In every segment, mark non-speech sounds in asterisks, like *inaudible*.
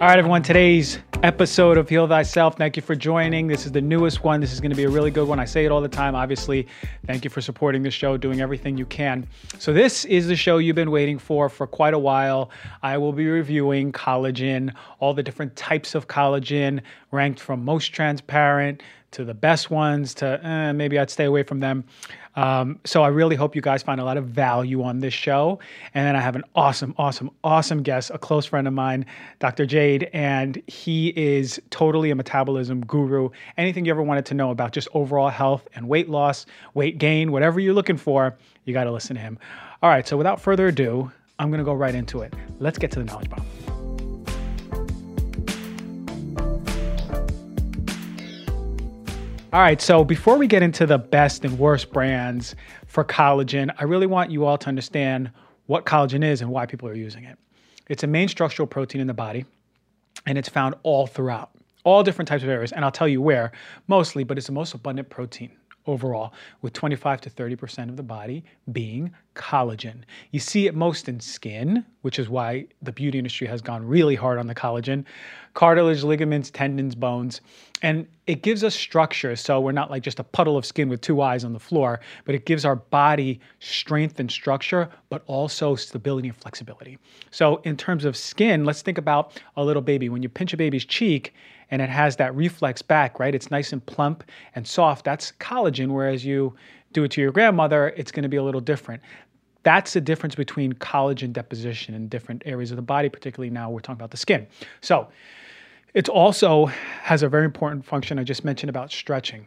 All right, everyone, today's episode of Heal Thyself. Thank you for joining. This is the newest one. This is going to be a really good one. I say it all the time, obviously. Thank you for supporting the show, doing everything you can. So, this is the show you've been waiting for for quite a while. I will be reviewing collagen, all the different types of collagen, ranked from most transparent to the best ones to eh, maybe I'd stay away from them. Um, so I really hope you guys find a lot of value on this show. And then I have an awesome, awesome, awesome guest, a close friend of mine, Dr. Jade, and he is totally a metabolism guru. Anything you ever wanted to know about just overall health and weight loss, weight gain, whatever you're looking for, you got to listen to him. All right, so without further ado, I'm going to go right into it. Let's get to the knowledge bomb. All right, so before we get into the best and worst brands for collagen, I really want you all to understand what collagen is and why people are using it. It's a main structural protein in the body, and it's found all throughout, all different types of areas. And I'll tell you where mostly, but it's the most abundant protein overall, with 25 to 30% of the body being collagen. You see it most in skin, which is why the beauty industry has gone really hard on the collagen, cartilage, ligaments, tendons, bones. And it gives us structure. So we're not like just a puddle of skin with two eyes on the floor, but it gives our body strength and structure, but also stability and flexibility. So, in terms of skin, let's think about a little baby. When you pinch a baby's cheek, and it has that reflex back, right? It's nice and plump and soft. That's collagen, whereas you do it to your grandmother, it's going to be a little different. That's the difference between collagen deposition in different areas of the body, particularly now we're talking about the skin. So, it also has a very important function I just mentioned about stretching.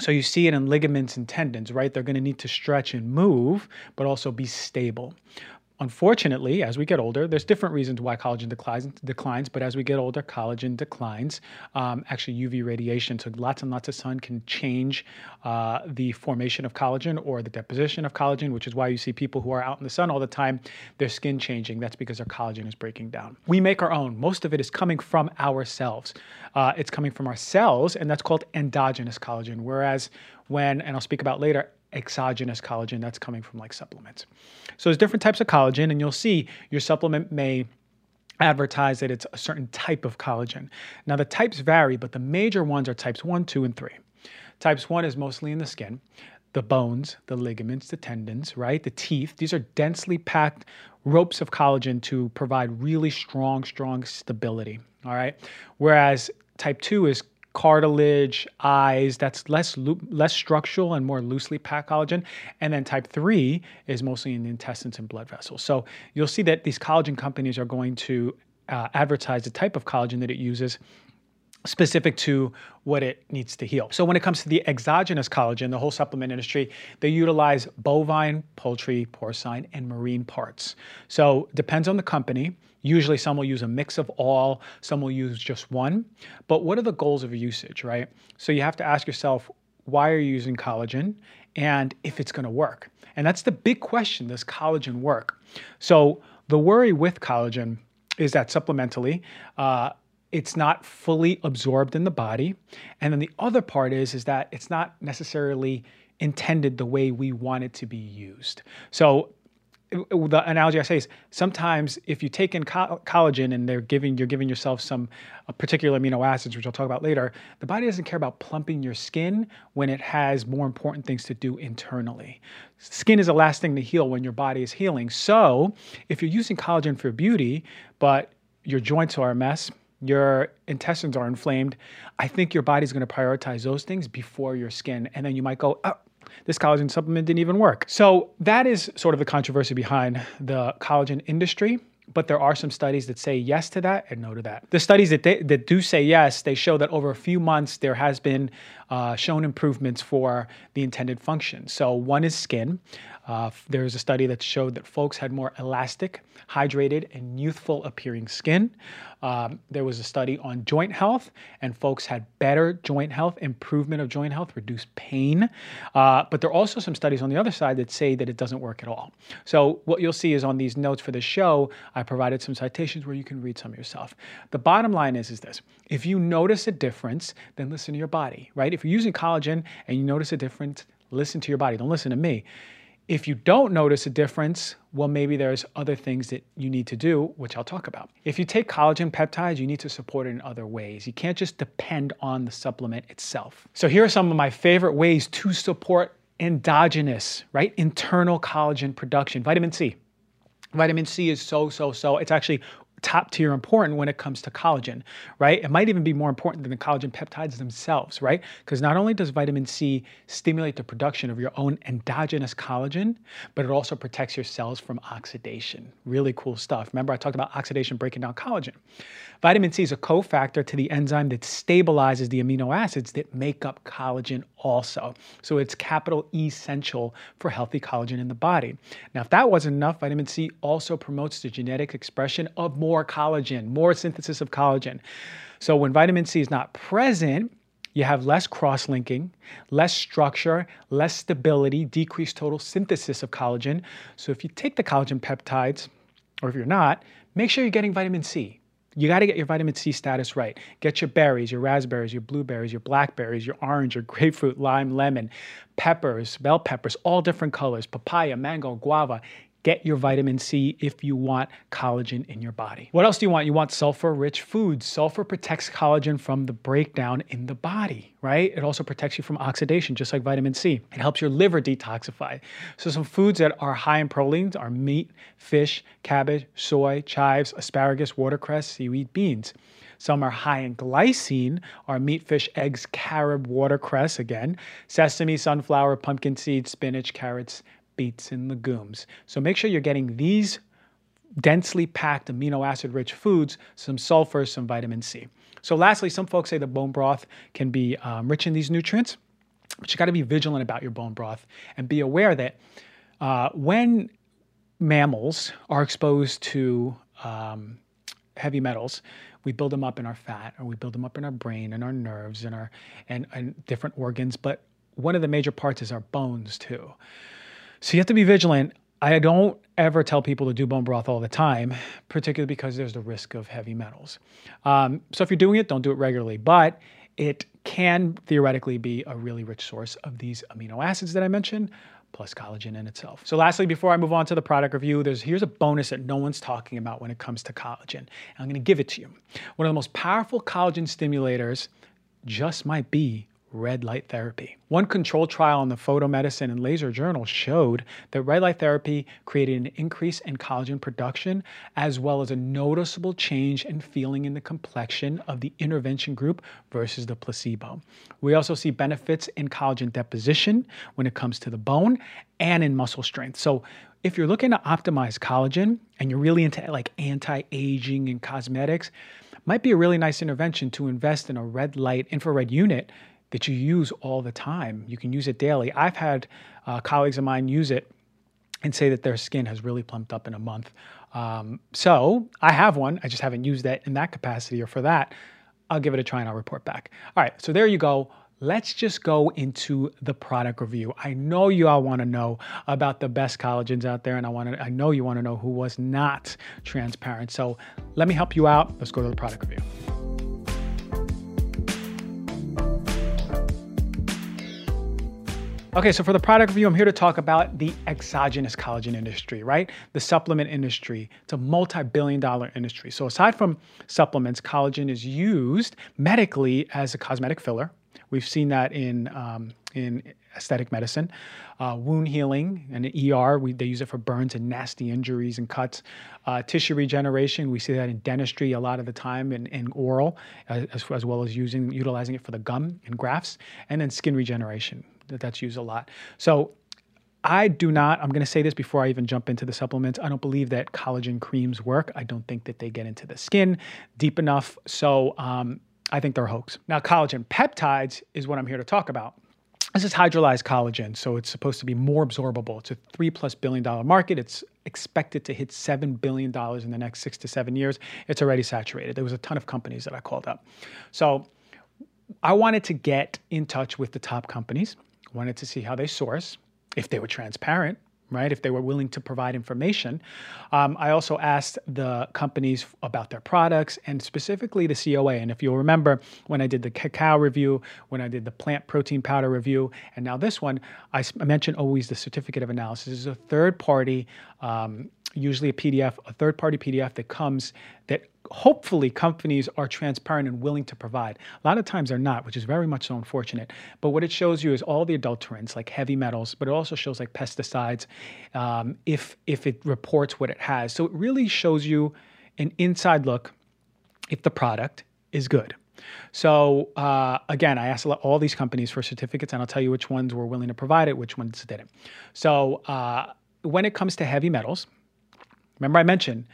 So you see it in ligaments and tendons, right? They're going to need to stretch and move, but also be stable. Unfortunately, as we get older, there's different reasons why collagen declines, declines but as we get older, collagen declines. Um, actually, UV radiation, so lots and lots of sun can change uh, the formation of collagen or the deposition of collagen, which is why you see people who are out in the sun all the time, their skin changing. That's because their collagen is breaking down. We make our own. Most of it is coming from ourselves. Uh, it's coming from our cells, and that's called endogenous collagen. Whereas when, and I'll speak about later, exogenous collagen that's coming from like supplements. So there's different types of collagen, and you'll see your supplement may advertise that it's a certain type of collagen. Now the types vary, but the major ones are types one, two, and three. Types one is mostly in the skin, the bones, the ligaments, the tendons, right? The teeth. These are densely packed ropes of collagen to provide really strong, strong stability. All right. Whereas type two is cartilage, eyes, that's less less structural and more loosely packed collagen. And then type 3 is mostly in the intestines and blood vessels. So you'll see that these collagen companies are going to uh, advertise the type of collagen that it uses specific to what it needs to heal. So when it comes to the exogenous collagen, the whole supplement industry, they utilize bovine, poultry, porcine, and marine parts. So depends on the company. Usually some will use a mix of all, some will use just one. But what are the goals of usage, right? So you have to ask yourself, why are you using collagen and if it's going to work? And that's the big question, does collagen work? So the worry with collagen is that supplementally, uh, it's not fully absorbed in the body. And then the other part is, is that it's not necessarily intended the way we want it to be used. So the analogy I say is sometimes if you take in collagen and they're giving you're giving yourself some uh, particular amino acids, which I'll talk about later, the body doesn't care about plumping your skin when it has more important things to do internally. Skin is the last thing to heal when your body is healing. So if you're using collagen for beauty, but your joints are a mess, your intestines are inflamed, I think your body's going to prioritize those things before your skin, and then you might go, oh, this collagen supplement didn't even work. So that is sort of the controversy behind the collagen industry. But there are some studies that say yes to that and no to that. The studies that they, that do say yes, they show that over a few months there has been uh, shown improvements for the intended function. So one is skin. Uh, was a study that showed that folks had more elastic, hydrated, and youthful appearing skin. Um, there was a study on joint health, and folks had better joint health, improvement of joint health, reduced pain. Uh, but there are also some studies on the other side that say that it doesn't work at all. So, what you'll see is on these notes for the show, I provided some citations where you can read some yourself. The bottom line is, is this if you notice a difference, then listen to your body, right? If you're using collagen and you notice a difference, listen to your body. Don't listen to me If you don't notice a difference, well, maybe there's other things that you need to do, which I'll talk about. If you take collagen peptides, you need to support it in other ways. You can't just depend on the supplement itself. So, here are some of my favorite ways to support endogenous, right? Internal collagen production. Vitamin C. Vitamin C is so, so, so, it's actually top tier important when it comes to collagen, right? It might even be more important than the collagen peptides themselves, right? Because not only does vitamin C stimulate the production of your own endogenous collagen, but it also protects your cells from oxidation. Really cool stuff. Remember, I talked about oxidation breaking down collagen. Vitamin C is a cofactor to the enzyme that stabilizes the amino acids that make up collagen also. So it's capital essential for healthy collagen in the body. Now, if that wasn't enough, vitamin C also promotes the genetic expression of more collagen, more synthesis of collagen. So when vitamin C is not present, you have less cross linking, less structure, less stability, decreased total synthesis of collagen. So if you take the collagen peptides, or if you're not, make sure you're getting vitamin C. You got to get your vitamin C status right. Get your berries, your raspberries, your blueberries, your blackberries, your orange, your *laughs* grapefruit, lime, lemon, peppers, bell peppers, all different colors, papaya, mango, guava. Get your vitamin C if you want collagen in your body. What else do you want? You want sulfur rich foods. Sulfur protects collagen from the breakdown in the body, right? It also protects you from oxidation, just like vitamin C. It helps your liver detoxify. So, some foods that are high in proteins are meat, fish, cabbage, soy, chives, asparagus, watercress, seaweed, beans. Some are high in glycine, are meat, fish, eggs, carob, watercress again, sesame, sunflower, pumpkin seeds, spinach, carrots, beets, and legumes. So make sure you're getting these densely packed amino acid rich foods, some sulfur, some vitamin C. So, lastly, some folks say the bone broth can be um, rich in these nutrients, but you got to be vigilant about your bone broth and be aware that uh, when mammals are exposed to um, heavy metals, we build them up in our fat or we build them up in our brain and our nerves and our and, and different organs. But one of the major parts is our bones too. So you have to be vigilant. I don't ever tell people to do bone broth all the time, particularly because there's the risk of heavy metals. Um, so if you're doing it, don't do it regularly, but it can theoretically be a really rich source of these amino acids that I mentioned, plus collagen in itself. So lastly, before I move on to the product review, there's here's a bonus that no one's talking about when it comes to collagen. I'm to give it to you. One of the most powerful collagen stimulators just might be red light therapy. One controlled trial in the Photomedicine and Laser Journal showed that red light therapy created an increase in collagen production as well as a noticeable change in feeling in the complexion of the intervention group versus the placebo. We also see benefits in collagen deposition when it comes to the bone and in muscle strength. So if you're looking to optimize collagen and you're really into like anti-aging and cosmetics, might be a really nice intervention to invest in a red light infrared unit that you use all the time. You can use it daily. I've had uh, colleagues of mine use it and say that their skin has really plumped up in a month. Um, so I have one. I just haven't used that in that capacity or for that. I'll give it a try and I'll report back. All right, so there you go. Let's just go into the product review. I know you all want to know about the best collagens out there, and I want to. I know you want to know who was not transparent. So let me help you out. Let's go to the product review. Okay, so for the product review, I'm here to talk about the exogenous collagen industry, right? The supplement industry. It's a multi billion dollar industry. So, aside from supplements, collagen is used medically as a cosmetic filler. We've seen that in, um, in aesthetic medicine, uh, wound healing, and ER. We, they use it for burns and nasty injuries and cuts. Uh, tissue regeneration, we see that in dentistry a lot of the time, and in, oral, as, as well as using utilizing it for the gum and grafts, and then skin regeneration that's used a lot. So I do not, I'm going to say this before I even jump into the supplements. I don't believe that collagen creams work. I don't think that they get into the skin deep enough. So um, I think they're a hoax. Now, collagen peptides is what I'm here to talk about. This is hydrolyzed collagen, so it's supposed to be more absorbable. It's a three plus billion dollar market. It's expected to hit seven billion dollars in the next six to seven years. It's already saturated. There was a ton of companies that I called up. So I wanted to get in touch with the top companies wanted to see how they source, if they were transparent, right? If they were willing to provide information. Um, I also asked the companies about their products and specifically the COA. And if you'll remember, when I did the cacao review, when I did the plant protein powder review, and now this one, I, mentioned always the certificate of analysis. This is a third party. Um, usually a PDF, a third party PDF that comes that hopefully companies are transparent and willing to provide. A lot of times they're not, which is very much so unfortunate. But what it shows you is all the adulterants, like heavy metals, but it also shows like pesticides, um, if if it reports what it has. So it really shows you an inside look if the product is good. So uh, again, I asked all these companies for certificates, and I'll tell you which ones were willing to provide it, which ones didn't. So uh, when it comes to heavy metals, remember I mentioned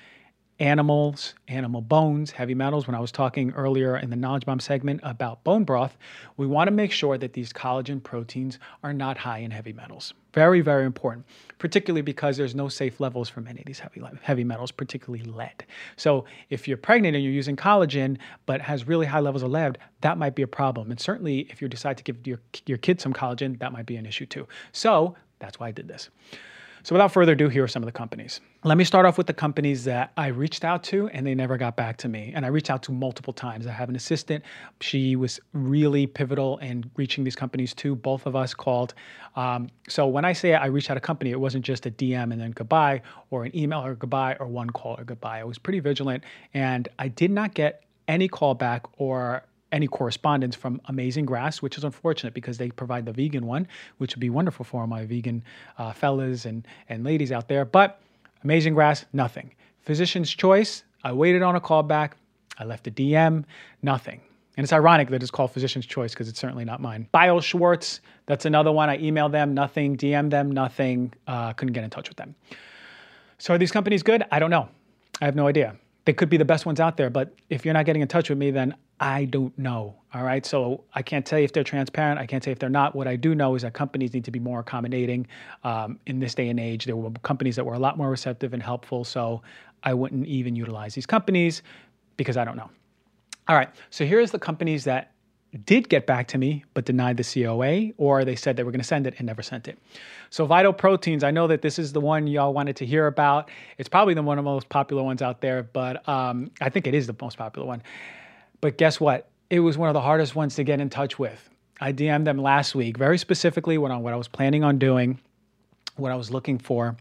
animals, animal bones, heavy metals. When I was talking earlier in the Knowledge Bomb segment about bone broth, we want to make sure that these collagen proteins are not high in heavy metals. Very, very important, particularly because there's no safe levels for many of these heavy, heavy metals, particularly lead. So if you're pregnant and you're using collagen but has really high levels of lead, that might be a problem. And certainly if you decide to give your, your kid some collagen, that might be an issue too. So that's why I did this. So without further ado, here are some of the companies. Let me start off with the companies that I reached out to and they never got back to me. And I reached out to multiple times. I have an assistant. She was really pivotal in reaching these companies too. Both of us called. Um, so when I say I reached out a company, it wasn't just a DM and then goodbye or an email or goodbye or one call or goodbye. I was pretty vigilant and I did not get any call back or any correspondence from Amazing Grass, which is unfortunate because they provide the vegan one, which would be wonderful for my vegan uh, fellas and, and ladies out there. But Amazing Grass, nothing. Physician's Choice, I waited on a call back. I left a DM, nothing. And it's ironic that it's called Physician's Choice because it's certainly not mine. BioSchwarz, that's another one. I emailed them, nothing. DM them, nothing. Uh, couldn't get in touch with them. So are these companies good? I don't know. I have no idea. They could be the best ones out there, but if you're not getting in touch with me, then I don't know. All right. So I can't tell you if they're transparent. I can't say if they're not. What I do know is that companies need to be more accommodating um, in this day and age. There were companies that were a lot more receptive and helpful. So I wouldn't even utilize these companies because I don't know. All right. So here's the companies that did get back to me but denied the COA, or they said they were going to send it and never sent it. So, Vital Proteins, I know that this is the one y'all wanted to hear about. It's probably the one of the most popular ones out there, but um, I think it is the most popular one. But guess what? It was one of the hardest ones to get in touch with. I DM'd them last week, very specifically what, what I was planning on doing, what I was looking for.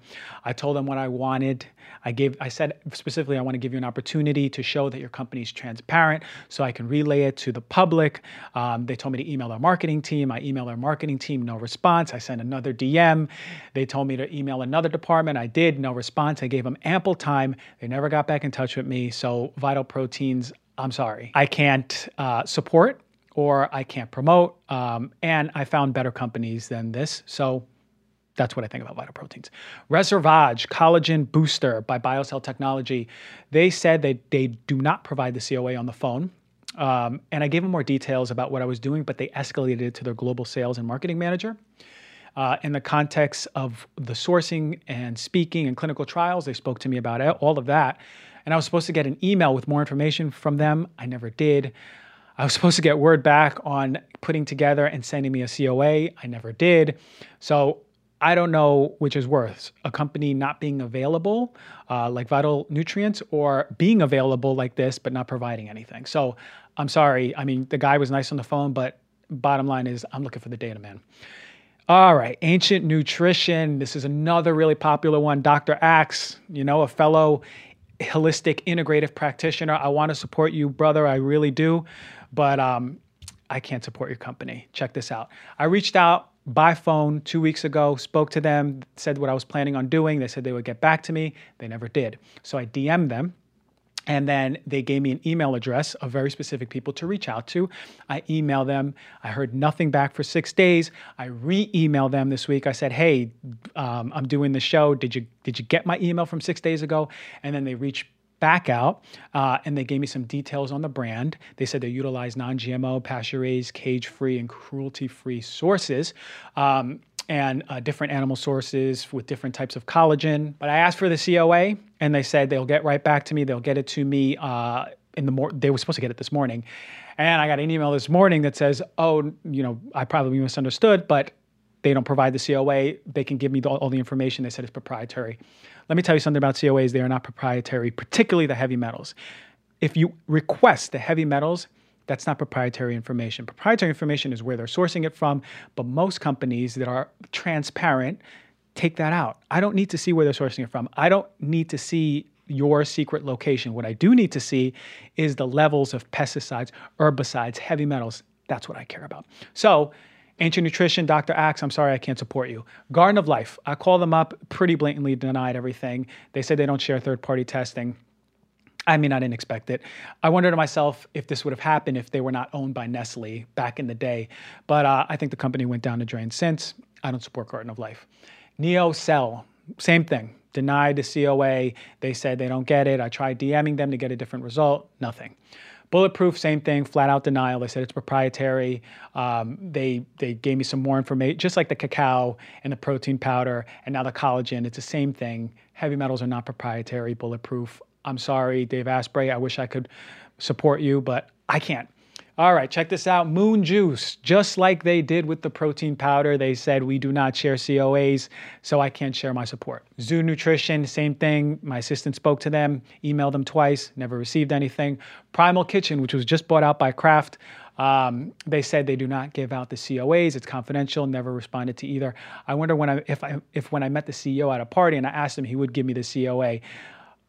I told them what I wanted. I gave I said specifically I want to give you an opportunity to show that your company is transparent so I can relay it to the public. Um, they told me to email our marketing team. I emailed our marketing team, no response. I sent another DM. They told me to email another department. I did, no response. I gave them ample time. They never got back in touch with me. So Vital Proteins, I'm sorry. I can't uh, support or I can't promote. Um, and I found better companies than this. So that's what I think about Vital Proteins. Reservage Collagen Booster by BioCell Technology. They said that they do not provide the COA on the phone. Um, and I gave them more details about what I was doing, but they escalated it to their global sales and marketing manager. Uh, in the context of the sourcing and speaking and clinical trials, they spoke to me about all of that. And I was supposed to get an email with more information from them. I never did. I was *laughs* supposed to get word back on putting together and sending me a COA. I never did. So I don't know which is worse a company not being available, uh, like Vital Nutrients, or being available like this, but not providing anything. So I'm sorry. I mean, the guy was nice on the phone, but bottom line is I'm looking for the data, man. All right, Ancient Nutrition. This is another really popular one. Dr. Axe, you know, a fellow holistic integrative practitioner. I want to support you, brother. I really do. But um, I can't support your company. Check this out. I reached out by phone two weeks ago, spoke to them, said what I was planning on doing. They said they would get back to me. They never did. So I DM'd them. And then they gave me an email address of very specific people to reach out to. I emailed them. I heard nothing back for six days. I re-emailed them this week. I said, "Hey, um, I'm doing the show. Did you did you get my email from six days ago?" And then they reached back out uh, and they gave me some details on the brand. They said they utilize non GMO, pasture raised, cage free, and cruelty free sources. Um, and uh, different animal sources with different types of collagen. But I asked for the COA, and they said they'll get right back to me. They'll get it to me uh, in the morning. They were supposed to get it this morning, and I got an email this morning that says, "Oh, you know, I probably misunderstood, but they don't provide the COA. They can give me the, all the information. They said it's proprietary. Let me tell you something about COAs. They are not proprietary, particularly the heavy metals. If you request the heavy metals, that's not proprietary information. Proprietary information is where they're sourcing it from, but most companies that are transparent take that out. I don't need to see where they're sourcing it from. I don't need to see your secret location. What I do need to see is the levels of pesticides, herbicides, heavy metals. That's what I care about. So, Ancient Nutrition, Dr. Axe, I'm sorry I can't support you. Garden of Life, I called them up, pretty blatantly denied everything. They said they don't share third party testing. I mean, I didn't expect it. I wondered to myself if this would have happened if they were not owned by Nestle back in the day. But uh, I think the company went down the drain since. I don't support Garden of Life. NeoCell, same thing. Denied the COA. They said they don't get it. I tried DMing them to get a different result. Nothing. Bulletproof, same thing, flat out denial. They said it's proprietary. Um, they they gave me some more information, just like the cacao and the protein powder, and now the collagen. It's the same thing. Heavy metals are not proprietary. Bulletproof. I'm sorry, Dave Asprey. I wish I could support you, but I can't. All right, check this out. Moon Juice, just like they did with the protein powder, they said we do not share COAs, so I can't share my support. Zhou Nutrition, same thing. My assistant spoke to them, emailed them twice, never received anything. Primal Kitchen, which was just bought out by Kraft, um, they said they do not give out the COAs. It's confidential. Never responded to either. I wonder when I if I if when I met the CEO at a party and I asked him, he would give me the COA.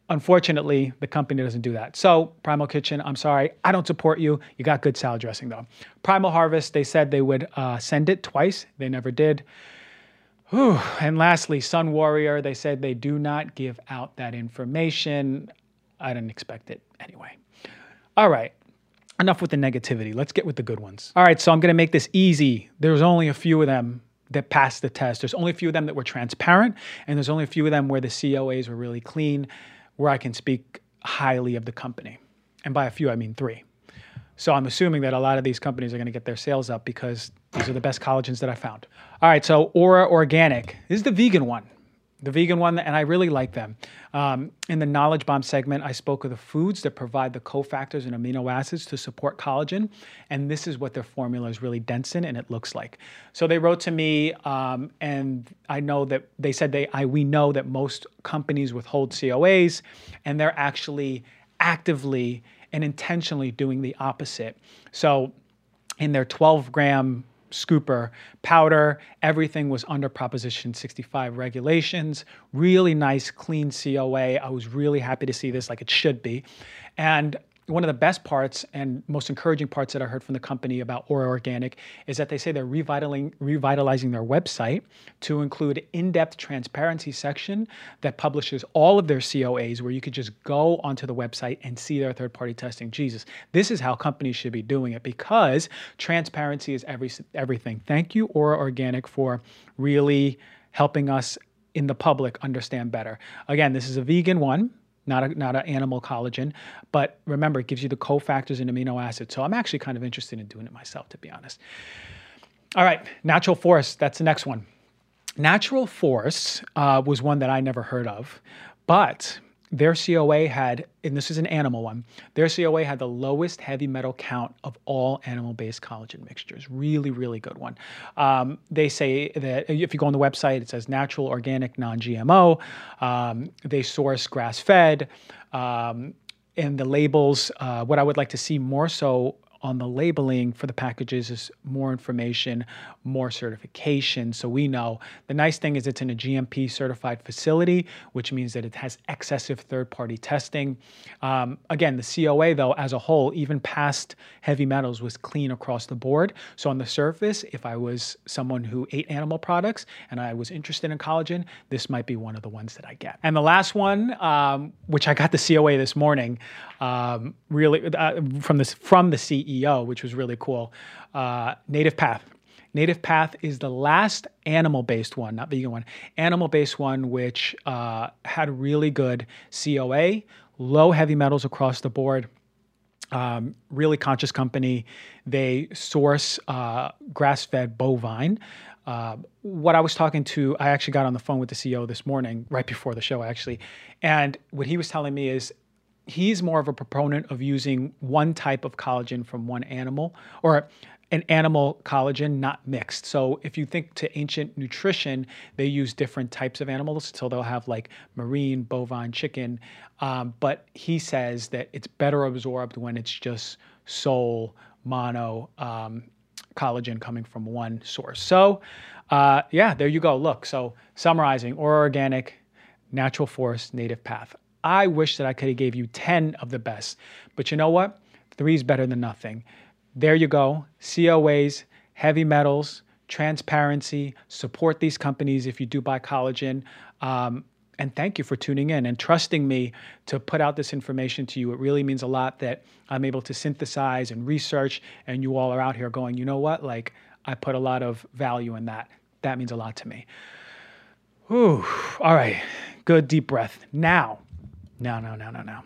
Unfortunately, the company doesn't do that. So, Primal Kitchen, I'm sorry, I don't support you. You got good salad dressing though. Primal Harvest, they said they would uh, send it twice. They never did. Whew. And lastly, Sun Warrior, they said they do not give out that information. I didn't expect it anyway. All right, enough with the negativity. Let's get with the good ones. All right, so I'm to make this easy. There's only a few of them that passed the test. There's only a few of them that were transparent, and there's only a few of them where the COAs were really clean where I can speak highly of the company. And by a few, I mean three. So I'm assuming that a lot of these companies are going to get their sales up because these are the best collagens that I found. All right, so Aura Organic. This is the vegan one the vegan one, and I really like them. Um, in the Knowledge Bomb segment, I spoke of the foods that provide the cofactors and amino acids to support collagen, and this is what their formula is really dense in, and it looks like. So they wrote to me, um, and I know that they said they, I, we know that most companies withhold COAs, and they're actually actively and intentionally doing the opposite. So in their 12 gram scooper powder. Everything was under Proposition 65 regulations. Really nice, clean COA. I was really happy to see this, like it should be. And one of the best parts and most encouraging parts that I heard from the company about Aura Organic is that they say they're revitalizing, revitalizing their website to include in-depth transparency section that publishes all of their COAs where you could just go onto the website and see their third-party testing. Jesus, this is how companies should be doing it because transparency is every, everything. Thank you, Aura Organic, for really helping us in the public understand better. Again, this is a vegan one not a, not an animal collagen. But remember, it gives you the cofactors and amino acids. So I'm actually kind of interested in doing it myself, to be honest. All right, Natural Force. That's the next one. Natural Force uh, was one that I never heard of, but their COA had, and this is an animal one, their COA had the lowest heavy metal count of all animal based collagen mixtures. Really, really good one. Um, they say that if you go on the website, it says natural, organic, non GMO. Um, they source grass fed. Um, and the labels, uh, what I would like to see more so on the labeling for the packages is more information, more certification. So we know the nice thing is it's in a GMP certified facility, which means that it has excessive third party testing. Um, again, the COA, though, as a whole, even past heavy metals, was clean across the board. So on the surface, if I was someone who ate animal products and I was interested in collagen, this might be one of the ones that I get. And the last one, um, which I got the COA this morning, um, really uh, from this from the CEO, which was really cool. Uh, Native Path. Native Path is the last animal based one, not vegan one, animal based one, which uh, had really good COA, low heavy metals across the board. Um, really conscious company. They source uh, grass fed bovine. Uh, what I was talking to, I actually got on the phone with the CEO this morning, right before the show, actually. And what he was telling me is he's more of a proponent of using one type of collagen from one animal or an animal collagen, not mixed. So if you think to ancient nutrition, they use different types of animals. So they'll have like marine, bovine, chicken. Um, but he says that it's better absorbed when it's just sole mono um, collagen coming from one source. So uh, yeah, there you go. Look, so summarizing, or organic, Natural Force, native path. I wish that I could have gave you 10 of the best, but you know what? Three is better than nothing. There you go. COAs, heavy metals, transparency, support these companies if you do buy collagen. Um, and thank you for tuning in and trusting me to put out this information to you. It really means a lot that I'm able to synthesize and research, and you all are out here going, you know what? Like, I put a lot of value in that. That means a lot to me. Whew. All right. Good deep breath. Now, now, no, no, no, no.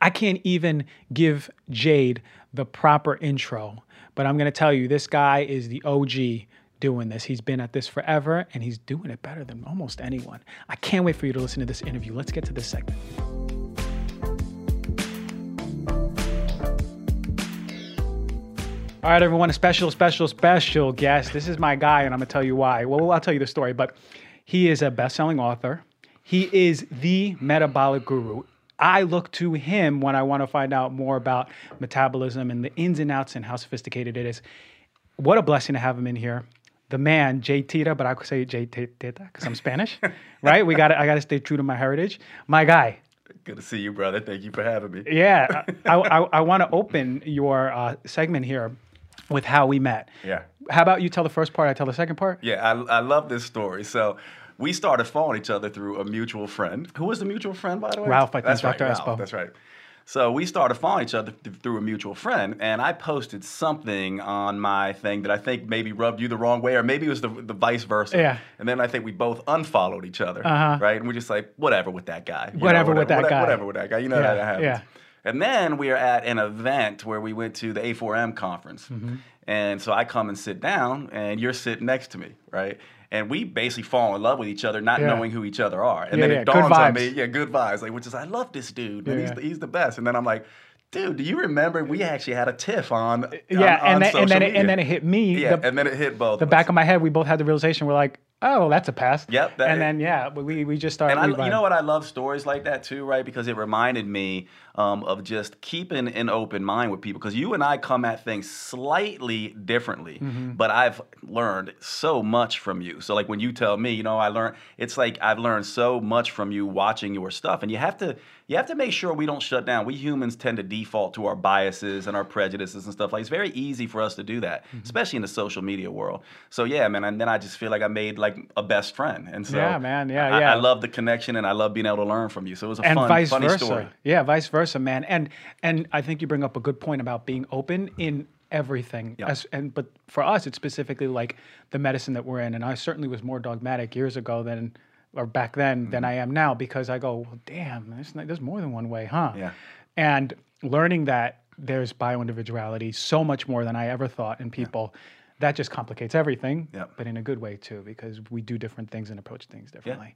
I can't even give Jade the proper intro, but I'm going to tell you this guy is the OG doing this. He's been at this forever and he's doing it better than almost anyone. I can't wait for you to listen to this interview. Let's get to this segment. All right, everyone, a special, special, special guest. This is my guy, and I'm going to tell you why. Well, I'll tell you the story, but he is a best selling author. He is the metabolic guru. I look to him when I want to find out more about metabolism and the ins and outs and how sophisticated it is. What a blessing to have him in here. The man, Jay Teta, but I could say Jay Teta because I'm Spanish, *laughs* right? We got I got to stay true to my heritage. My guy. Good to see you, brother. Thank you for having me. Yeah, *laughs* I, I, I want to open your uh, segment here with how we met. Yeah. How about you tell the first part? I tell the second part. Yeah, I, I love this story. So we started following each other through a mutual friend. Who was the mutual friend, by the way? Ralph, I think, that's Dr. Right, Espo. Ralph, that's right. So we started following each other th- through a mutual friend, and I posted something on my thing that I think maybe rubbed you the wrong way, or maybe it was the, the vice versa. Yeah. And then I think we both unfollowed each other, Uh-huh. right? And we're just like, whatever with that guy. You Whatever with that whatever, guy. Whatever with that guy. You know Yeah, how that happens. yeah. And then we are at an event where we went to the A4M conference. Mm-hmm. And so I come and sit down, and you're sitting next to me, right? And we basically fall in love with each other, not Yeah. knowing who each other are. And Yeah, then it dawns on me, yeah, good vibes. Like, which is, I love this dude, man. He's, the, he's the best. And then I'm like, dude, do you remember we actually had a tiff on, uh, on Yeah, on and then, and then it, and then it hit me. yeah, the, and then it hit both. the back of my head, we both had the realization. We're like, oh, that's a pass. Yep, and is- then yeah, we we just started. And I, you know what? I love stories like that too, right? Because it reminded me um, of just keeping an open mind with people. Because you and I come at things slightly differently, Mm-hmm. but I've learned so much from you. So, like when you tell me, you know, I learned. It's like I've learned so much from you watching your stuff, and you have to you have to make sure we don't shut down. We humans tend to default to our biases and our prejudices and stuff like. It's very easy for us to do that, Mm-hmm. especially in the social media world. So yeah, man. And then I just feel like I made like a best friend, and so Yeah, man. Yeah, I, yeah. I love the connection and I love being able to learn from you. So it was a and fun, vice funny versa. story. Yeah, vice versa, man. And and I think you bring up a good point about being open in everything. Yeah. As, and but for us, it's specifically like the medicine that we're in. And I certainly was more dogmatic years ago than or back then Mm-hmm. than I am now because I go, well, damn, there's, not, there's more than one way, huh? Yeah. And learning that there's bio individuality so much more than I ever thought in people. That just complicates everything, but in a good way too, because we do different things and approach things differently.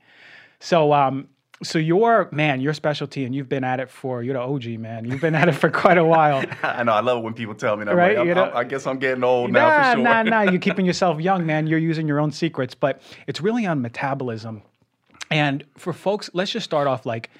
So, um, so your man, your specialty, and you've been at it for you're the OG man. You've been at it for quite a while. *laughs* I know. I love it when people tell me that. Right, like, I'm- you know- I'm- I guess I'm getting old now nah, for sure. nah, nah. You're *laughs* keeping yourself young, man. You're using your own secrets, but it's really on metabolism. And for folks, let's just start off like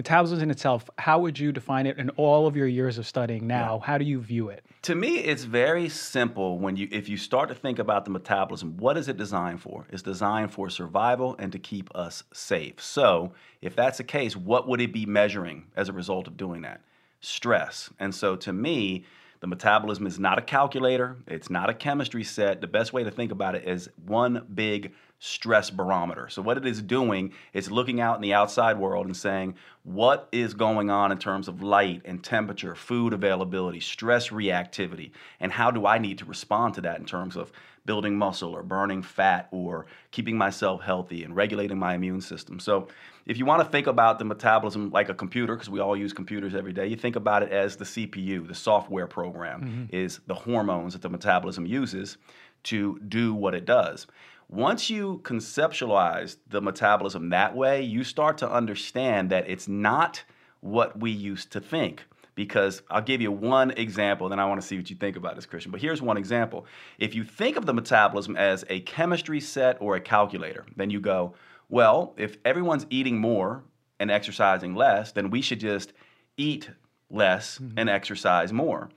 metabolism in itself. How would you define it in all of your years of studying now? How do you view it? To me, it's very simple when you if you start to think about the metabolism, what is it designed for? It's designed for survival and to keep us safe. So, if that's the case, what would it be measuring as a result of doing that? Stress. And so to me, the metabolism is not a calculator, it's not a chemistry set. The best way to think about it is one big stress barometer. So, what it is doing is looking out in the outside world and saying, what is going on in terms of light and temperature, food availability, stress reactivity, and how do I need to respond to that in terms of building muscle or burning fat or keeping myself healthy and regulating my immune system. So, if you want to think about the metabolism like a computer, because we all use computers every day, you think about it as the CPU, the software program, mm-hmm. is the hormones that the metabolism uses to do what it does. Once you conceptualize the metabolism that way, you start to understand that it's not what we used to think. Because I'll give you one example, then I want to see what you think about this, Christian. But here's one example. If you think of the metabolism as a chemistry set or a calculator, then you go, well, if everyone's eating more and exercising less, then we should just eat less mm-hmm. and exercise more.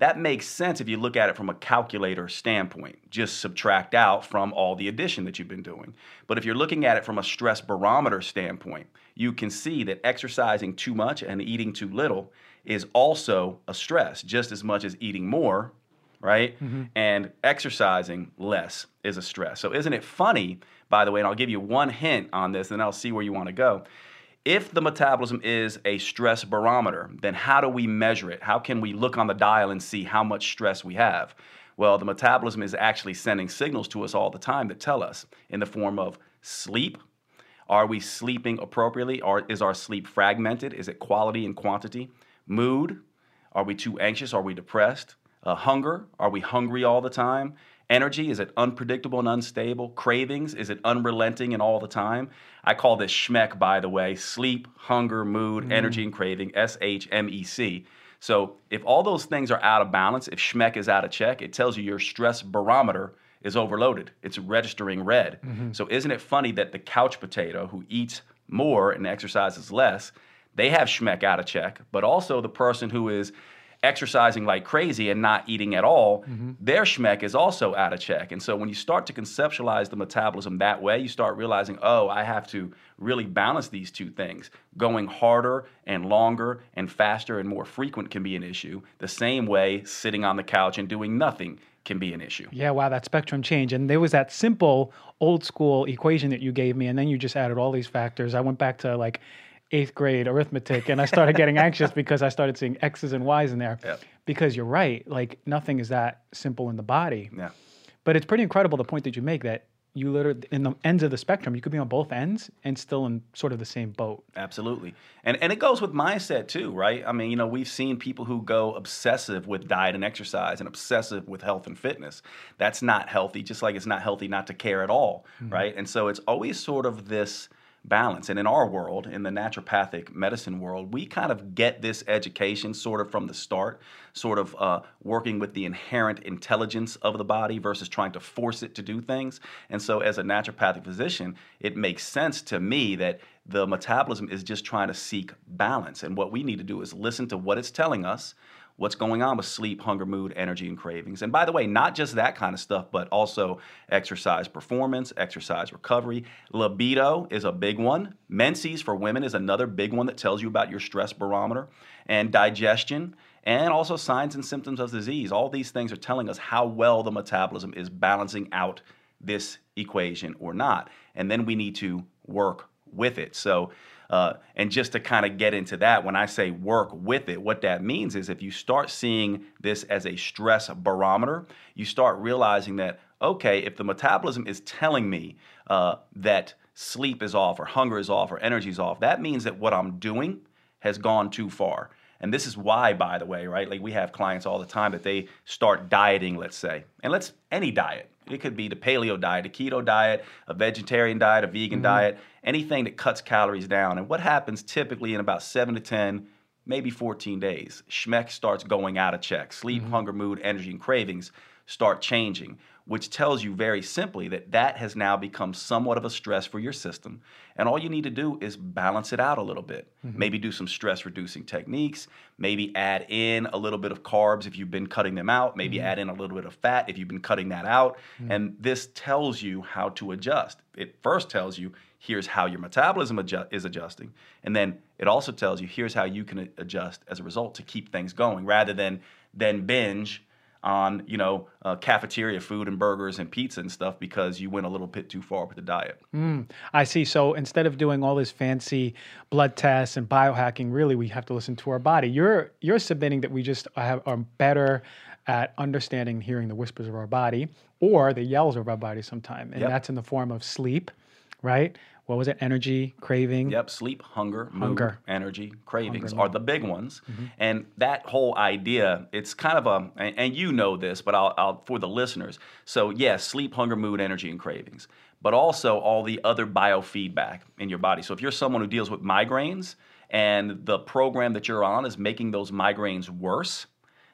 That makes sense if you look at it from a calculator standpoint. Just subtract out from all the addition that you've been doing. But if you're looking at it from a stress barometer standpoint, you can see that exercising too much and eating too little is also a stress, just as much as eating more, right? Mm-hmm. And exercising less is a stress. So, isn't it funny, by the way? And I'll give you one hint on this, and I'll see where you want to go if the metabolism is a stress barometer, then how do we measure it? How can we look on the dial and see how much stress we have? Well, the metabolism is actually sending signals to us all the time that tell us in the form of sleep. Are we sleeping appropriately? Or is our sleep fragmented? Is it quality and quantity? Mood. Are we too anxious? Are we depressed? Uh, hunger. Are we hungry all the time? Energy, is it unpredictable and unstable? Cravings, is it unrelenting and all the time? I call this SHMEC, by the way sleep, hunger, mood, mm. energy, and craving, S H M E C. So if all those things are out of balance, if SHMEC is out of check, it tells you your stress barometer is overloaded. It's registering red. Mm-hmm. So isn't it funny that the couch potato who eats more and exercises less, they have SHMEC out of check, but also the person who is exercising like crazy and not eating at all, mm-hmm. their SHMEC is also out of check. And so when you start to conceptualize the metabolism that way, you start realizing, oh, I have to really balance these two things. Going harder and longer and faster and more frequent can be an issue. The same way sitting on the couch and doing nothing can be an issue. Yeah, wow, that spectrum change. And there was that simple old school equation that you gave me, and then you just added all these factors. I went back to like eighth grade arithmetic and I started getting anxious because I started seeing X's and Y's in there. Yep. Because you're right, like nothing is that simple in the body. Yeah. But it's pretty incredible the point that you make that you literally in the ends of the spectrum, you could be on both ends and still in sort of the same boat. Absolutely. And and it goes with mindset too, right? I mean, you know, we've seen people who go obsessive with diet and exercise and obsessive with health and fitness. That's not healthy, just like it's not healthy not to care at all, mm-hmm. right? And so it's always sort of this balance. And in our world, in the naturopathic medicine world, we kind of get this education sort of from the start, sort of uh, working with the inherent intelligence of the body versus trying to force it to do things. And so, as a naturopathic physician, it makes sense to me that the metabolism is just trying to seek balance. And what we need to do is listen to what it's telling us what's going on with sleep, hunger, mood, energy, and cravings. And by the way, not just that kind of stuff, but also exercise performance, exercise recovery. Libido is a big one. Menses for women is another big one that tells you about your stress barometer. And digestion and also signs and symptoms of disease. All these things are telling us how well the metabolism is balancing out this equation or not. And then we need to work with it. So uh, and just to kind of get into that, when I say work with it, what that means is if you start seeing this as a stress barometer, you start realizing that, okay, if the metabolism is telling me uh, that sleep is off or hunger is off or energy is off, that means that what I'm doing has gone too far. And this is why, by the way, right? Like we have clients all the time that they start dieting, let's say, and let's any diet. It could be the paleo diet, a keto diet, a vegetarian diet, a vegan mm-hmm. diet, anything that cuts calories down. And what happens typically in about seven to 10, maybe 14 days, SHMEC starts going out of check. Sleep, mm-hmm. hunger, mood, energy, and cravings start changing which tells you very simply that that has now become somewhat of a stress for your system. And all you need to do is balance it out a little bit. Mm-hmm. Maybe do some stress reducing techniques, maybe add in a little bit of carbs if you've been cutting them out, maybe mm-hmm. add in a little bit of fat if you've been cutting that out. Mm-hmm. And this tells you how to adjust. It first tells you here's how your metabolism adju- is adjusting. And then it also tells you here's how you can adjust as a result to keep things going rather than then binge on you know uh, cafeteria food and burgers and pizza and stuff because you went a little bit too far with the diet. Mm, I see. So instead of doing all this fancy blood tests and biohacking, really we have to listen to our body. You're you're submitting that we just have are better at understanding and hearing the whispers of our body or the yells of our body sometime, and yep. that's in the form of sleep, right? What was it? Energy, craving. Yep, sleep, hunger, hunger. mood, energy, cravings hunger, are the big ones. Mm-hmm. And that whole idea, it's kind of a, and, and you know this, but I'll, I'll, for the listeners. So yes, yeah, sleep, hunger, mood, energy, and cravings, but also all the other biofeedback in your body. So if you're someone who deals with migraines, and the program that you're on is making those migraines worse,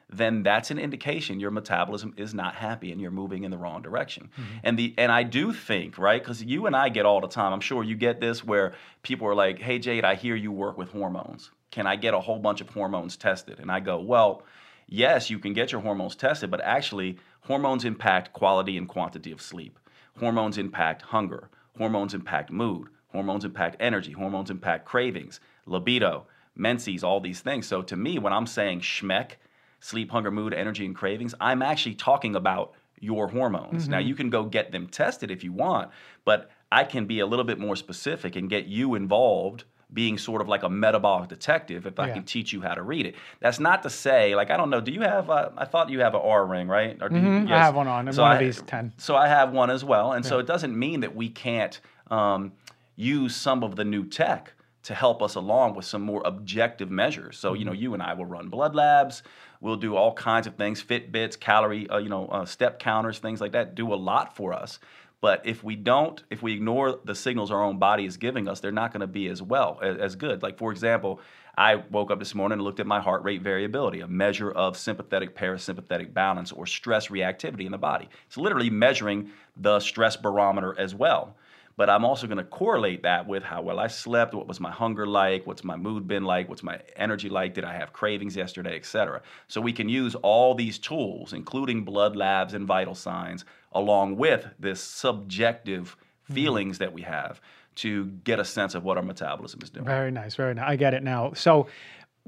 then that's an indication your metabolism is not happy and you're moving in the wrong direction. Mm-hmm. And the and I do think, right, because you and I get all the time, I'm sure you get this where people are like, hey Jade, I hear you work with hormones. Can I get a whole bunch of hormones tested? And I go, well, yes, you can get your hormones tested, but actually hormones impact quality and quantity of sleep. Hormones impact hunger. Hormones impact mood. Hormones impact energy. Hormones impact cravings, libido, menses, all these things. So to me, when I'm saying SHMEC, sleep, hunger, mood, energy, and cravings, I'm actually talking about your hormones. Mm-hmm. Now, you can go get them tested if you want, but I can be a little bit more specific and get you involved being sort of like a metabolic detective if I yeah. can teach you how to read it. That's not to say, like, I don't know, do you have, a, I thought you have an Oura ring, right? Or mm-hmm. you, yes. I have one on, so one I, of these 10. So I have one as well. And yeah. so it doesn't mean that we can't um, use some of the new tech to help us along with some more objective measures. So, you know, mm-hmm. you and I will run blood labs. We'll do all kinds of things, Fitbits, calorie, uh, you know, uh, step counters, things like that. Do a lot for us. But if we don't, if we ignore the signals our own body is giving us, they're not going to be as well as, as good. Like for example, I woke up this morning and looked at my heart rate variability, a measure of sympathetic parasympathetic balance or stress reactivity in the body. It's literally measuring the stress barometer as well but I'm also going to correlate that with how well I slept, what was my hunger like, what's my mood been like, what's my energy like, did I have cravings yesterday, etc. So we can use all these tools, including blood labs and vital signs, along with this subjective mm-hmm. feelings that we have to get a sense of what our metabolism is doing. Very nice, very nice. I get it now. So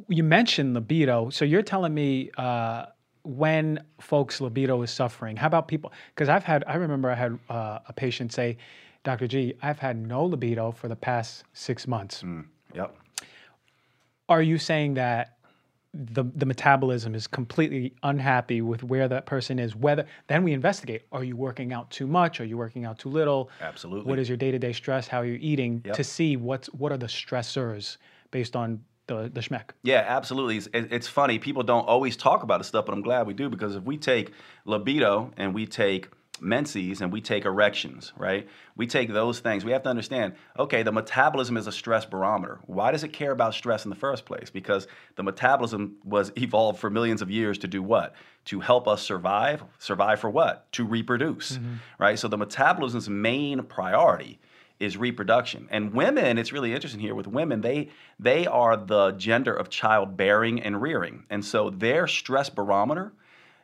you mentioned libido. So you're telling me uh, when folks' libido is suffering. How about people? Because I've had, I remember I had uh, a patient say, Dr. G, I've had no libido for the past six months. Mm, yep. Are you saying that the the metabolism is completely unhappy with where that person is? Whether then we investigate: Are you working out too much? Are you working out too little? Absolutely. What is your day to day stress? How are you eating? Yep. To see what's what are the stressors based on the the SHMEC. Yeah, absolutely. It's, it's funny. People don't always talk about this stuff, but I'm glad we do because if we take libido and we take menses and we take erections, right? We take those things. We have to understand, okay, the metabolism is a stress barometer. Why does it care about stress in the first place? Because the metabolism was *laughs* evolved for millions of years to do what? To help us survive. Survive for what? To reproduce, mm-hmm. right? So the metabolism's main priority is reproduction. And women, it's really interesting here with women, they they are the gender of childbearing and rearing. And so their stress barometer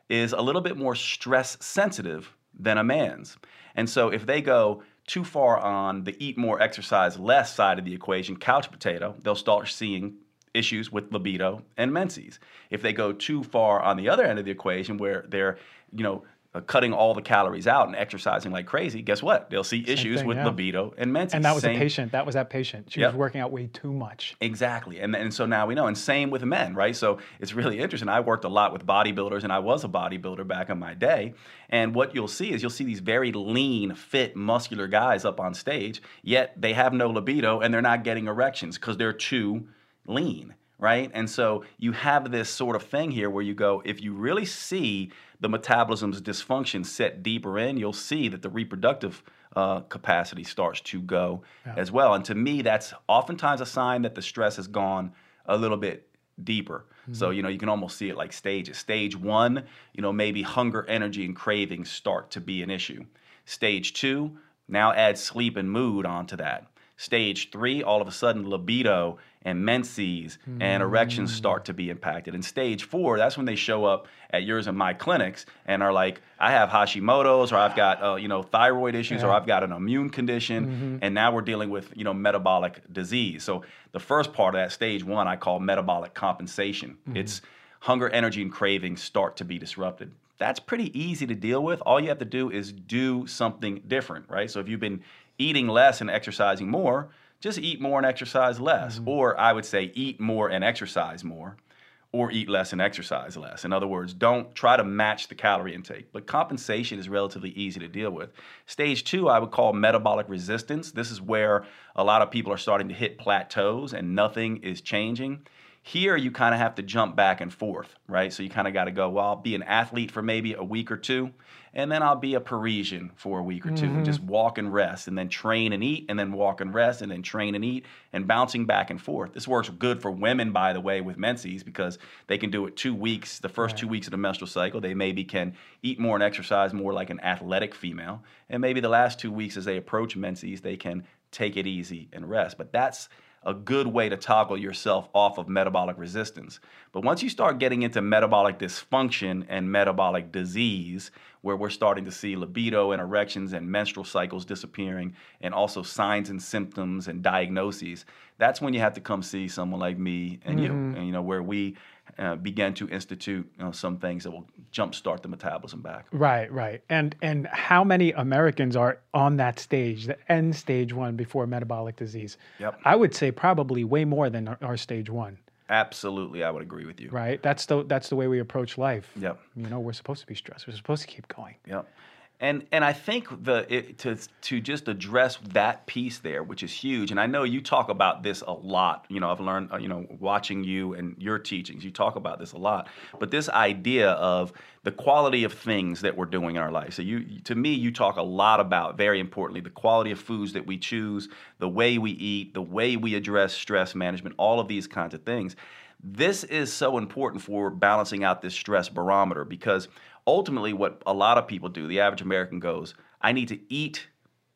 is a little bit more stress sensitive than a man's. And so if they go too far on the eat more, exercise less side of the equation, couch potato, they'll start seeing issues with libido and menses. If they go too far on the other end of the equation where they're, you know, uh, cutting all the calories out and exercising like crazy, guess what? They'll see Same issues thing, with yeah. libido and menses. And that was same. a patient. That was that patient. She yep. was working out way too much. Exactly. And, and so now we know. And same with men, right? So it's really interesting. I worked a lot with bodybuilders and I was a bodybuilder back in my day. And what you'll see is you'll see these very lean, fit, muscular guys up on stage, yet they have no libido and they're not getting erections because they're too lean right? And so you have this sort of thing here where you go, if you really see the metabolism's dysfunction set deeper in, you'll see that the reproductive uh, capacity starts to go yeah. as well. And to me, that's oftentimes a sign that the stress has gone a little bit deeper. Mm-hmm. So, you know, you can almost see it like stages. Stage one, you know, maybe hunger, energy, and cravings start to be an issue. Stage two, now add sleep and mood onto that. Stage three, all of a sudden, libido and menses mm. and erections start to be impacted. And stage four, that's when they show up at yours and my clinics and are like, I have Hashimoto's or I've got, uh, you know, thyroid issues yeah. or I've got an immune condition. Mm-hmm. And now we're dealing with, you know, metabolic disease. So the first part of that stage one, I call metabolic compensation. Mm-hmm. It's hunger, energy, and cravings start to be disrupted. That's pretty easy to deal with. All you have to do is do something different, right? So if you've been eating less and exercising more, just eat more and exercise less. Mm-hmm. Or I would say eat more and exercise more, or eat less and exercise less. In other words, don't try to match the calorie intake. But compensation is relatively easy to deal with. Stage two, I would call metabolic resistance. This is where a lot of people are starting to hit plateaus and nothing is changing. Here, you kind of have to jump back and forth, right? So you kind of got to go, well, I'll be an athlete for maybe a week or two, and then I'll be a Parisian for a week or 2 and mm-hmm. just walk and rest, and then train and eat, and then walk and rest, and then train and eat, and bouncing back and forth. This works good for women, by the way, with menses because they can do it two weeks, the first two weeks of the menstrual cycle. They maybe can eat more and exercise more like an athletic female, and maybe the last two weeks as they approach menses, they can take it easy and rest. But that's a good way to toggle yourself off of metabolic resistance. But once you start getting into metabolic dysfunction and metabolic disease, where we're starting to see libido and erections and menstrual cycles disappearing, and also signs and symptoms and diagnoses, that's when you have to come see someone like me and you, mm-hmm. and, you know, where we uh, begin to institute you know, some things that will jumpstart the metabolism back. Right, right. And and how many Americans are on that stage, the end stage one before metabolic disease? Yep. I would say probably way more than our, our stage one. Absolutely, I would agree with you. Right. That's the that's the way we approach life. Yep. You know, we're supposed to be stressed. We're supposed to keep going. Yep. And and I think the it, to to just address that piece there, which is huge. And I know you talk about this a lot. You know, I've learned. uh, You know, watching you and your teachings, you talk about this a lot. But this idea of the quality of things that we're doing in our life. So you, to me, you talk a lot about very importantly the quality of foods that we choose, the way we eat, the way we address stress management, all of these kinds of things. This is so important for balancing out this stress barometer because ultimately, what a lot of people do, the average American goes, I need to eat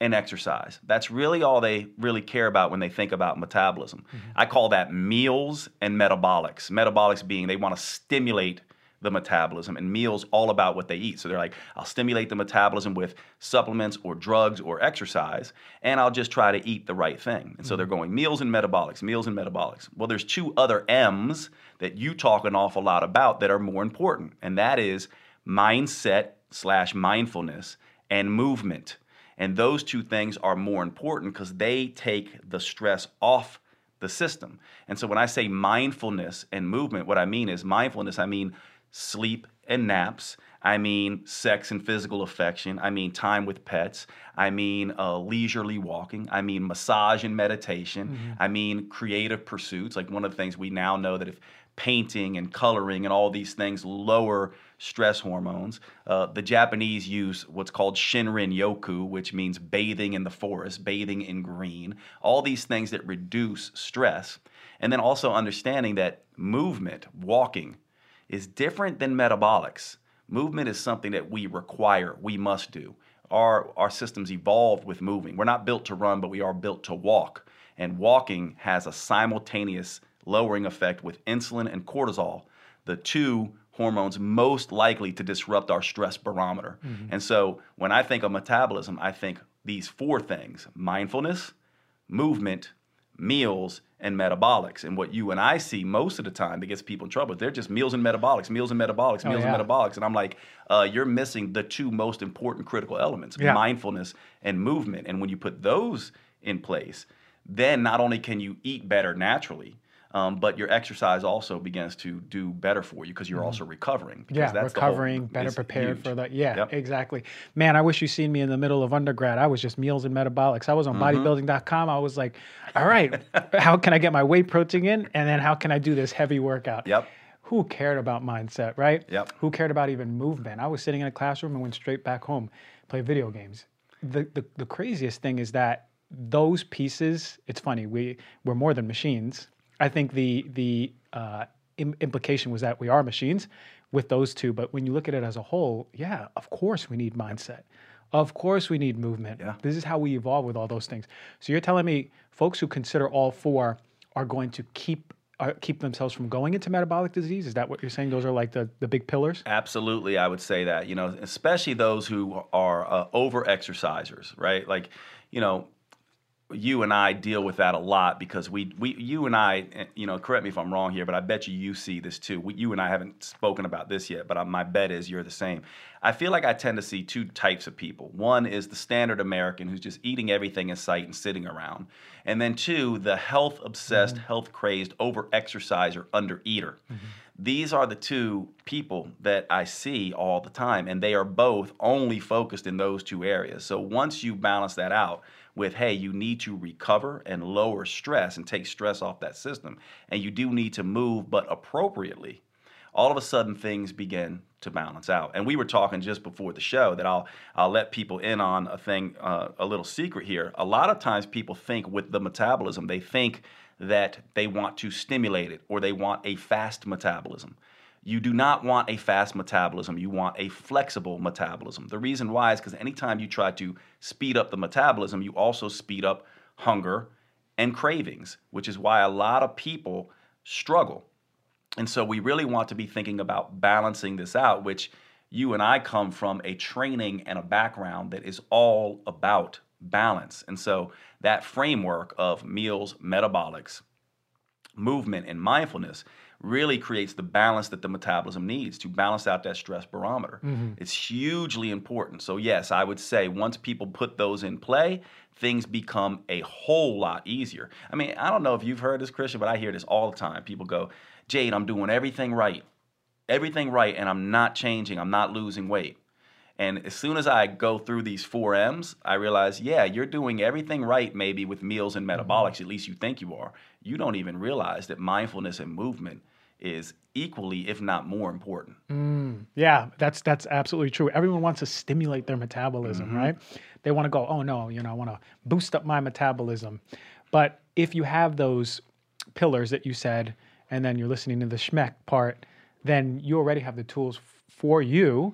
and exercise. That's really all they really care about when they think about metabolism. Mm-hmm. I call that meals and metabolics. Metabolics being they want to stimulate the metabolism, and meals all about what they eat. So they're like, I'll stimulate the metabolism with supplements or drugs or exercise, and I'll just try to eat the right thing. And so they're mm-hmm. going meals and metabolics, meals and metabolics. Well, there's two other M's that you talk an awful lot about that are more important, and that is mindset slash mindfulness and movement. And those two things are more important because they take the stress off the system. And so when I say mindfulness and movement, what I mean is mindfulness, I mean sleep and naps. I mean sex and physical affection. I mean time with pets. I mean uh, leisurely walking. I mean massage and meditation. I mean creative pursuits. Like one of the things we now know that if painting and coloring and all these things lower stress hormones. Uh, the Japanese use what's called Shinrin Yoku, which means bathing in the forest, bathing in green, all these things that reduce stress. And then also understanding that movement, walking, is different than metabolics. Movement is something that we require, we must do. Our, our systems evolved with moving. We're not built to run, but we are built to walk. And walking has a simultaneous lowering effect with insulin and cortisol, the two hormones most likely to disrupt our stress barometer. And so when I think of metabolism, I think these four things mindfulness, movement, meals, and metabolics. And what you and I see most of the time that gets people in trouble, they're just meals and metabolics, meals and metabolics, meals yeah. and metabolics. And I'm like, uh, you're missing the two most important critical elements Yeah. mindfulness and movement. And when you put those in place, then not only can you eat better naturally, um, but your exercise also begins to do better for you because you're also recovering. because Yeah, that's the whole- recovering, better prepared huge. for that. Yeah, Yep. exactly. Man, I wish you seen me in the middle of undergrad. I was just meals and metabolics. I was on Mm-hmm. bodybuilding.com. I was like, all right, how can I get my whey protein in? And then how can I do this heavy workout? Yep. Who cared about mindset, right? Yep. Who cared about even movement? I was sitting in a classroom and went straight back home, play video games. The, the, the craziest thing is that those pieces, it's funny, we, we're more than machines. I think the, the uh, im- implication was that we are machines with those two. But when you look at it as a whole, yeah, of course we need mindset. Of course we need movement. Yeah. This is how we evolve with all those things. So you're telling me folks who consider all four are going to keep uh, keep themselves from going into metabolic disease? Is that what you're saying? Those are like the, the big pillars? Absolutely, I would say that. You know, especially those who are uh, over exercisers, right? Like, you know, you and I deal with that a lot because we, we, you and I, eh, you know, correct me if I'm wrong here, but I bet you you see this too. We, you and I haven't spoken about this yet, but I, my bet is you're the same. I feel like I tend to see two types of people. One is the standard American who's just eating everything in sight and sitting around, and then two, the health obsessed, health crazed, over exerciser, under eater. These are the two people that I see all the time, and they are both only focused in those two areas. So once you balance that out, with, hey, you need to recover and lower stress and take stress off that system. And you do need to move, but appropriately. All of a sudden, things begin to balance out. And we were talking just before the show that I'll I'll let people in on a thing, uh, a little secret here. A lot of times, people think with the metabolism, they think that they want to stimulate it or they want a fast metabolism. You do not want a fast metabolism. You want a flexible metabolism. The reason why is because anytime you try to speed up the metabolism, you also speed up hunger and cravings, which is why a lot of people struggle. And so we really want to be thinking about balancing this out, which you and I come from a training and a background that is all about balance. And so that framework of meals, metabolics, movement, and mindfulness really creates the balance that the metabolism needs to balance out that stress barometer. Mm-hmm. It's hugely important. So, yes, I would say once people put those in play, things become a whole lot easier. I mean, I don't know if you've heard this, Christian, but I hear this all the time. People go, Jade, I'm doing everything right, everything right, and I'm not changing, I'm not losing weight. And as soon as I go through these four M's, I realize, yeah, you're doing everything right, maybe with meals and mm-hmm. metabolics, at least you think you are. You don't even realize that mindfulness and movement is equally, if not more important. Mm, yeah, that's that's absolutely true. Everyone wants to stimulate their metabolism, mm-hmm. right? They want to go, oh no, you know, I want to boost up my metabolism. But if you have those pillars that you said, and then you're listening to the SHMEC part, then you already have the tools f- for you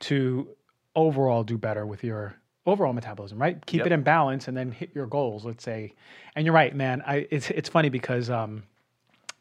to overall do better with your overall metabolism, right? Keep yep. it in balance and then hit your goals, let's say. And you're right, man. I, it's it's funny because um,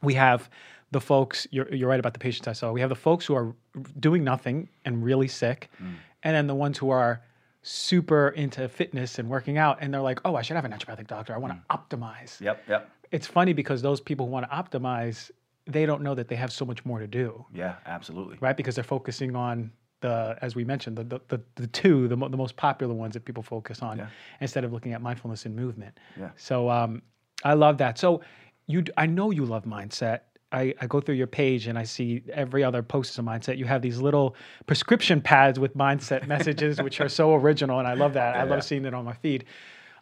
we have the folks. You're you're right about the patients I saw. We have the folks who are doing nothing and really sick, mm. and then the ones who are super into fitness and working out, and they're like, "Oh, I should have a naturopathic doctor. I want to mm. optimize." Yep, yep. It's funny because those people who want to optimize, they don't know that they have so much more to do. Yeah, absolutely. Right, because they're focusing on the as we mentioned the the, the, the two the, mo- the most popular ones that people focus on yeah. instead of looking at mindfulness and movement. Yeah. So um, I love that. So you I know you love mindset. I, I go through your page and I see every other post is a mindset. You have these little prescription pads with mindset *laughs* messages, which are so original, and I love that. Yeah, I love yeah. seeing it on my feed.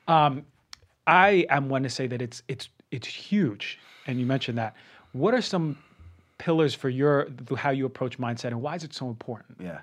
Um, I am one to say that it's it's it's huge, and you mentioned that. What are some pillars for your how you approach mindset, and why is it so important? Yeah.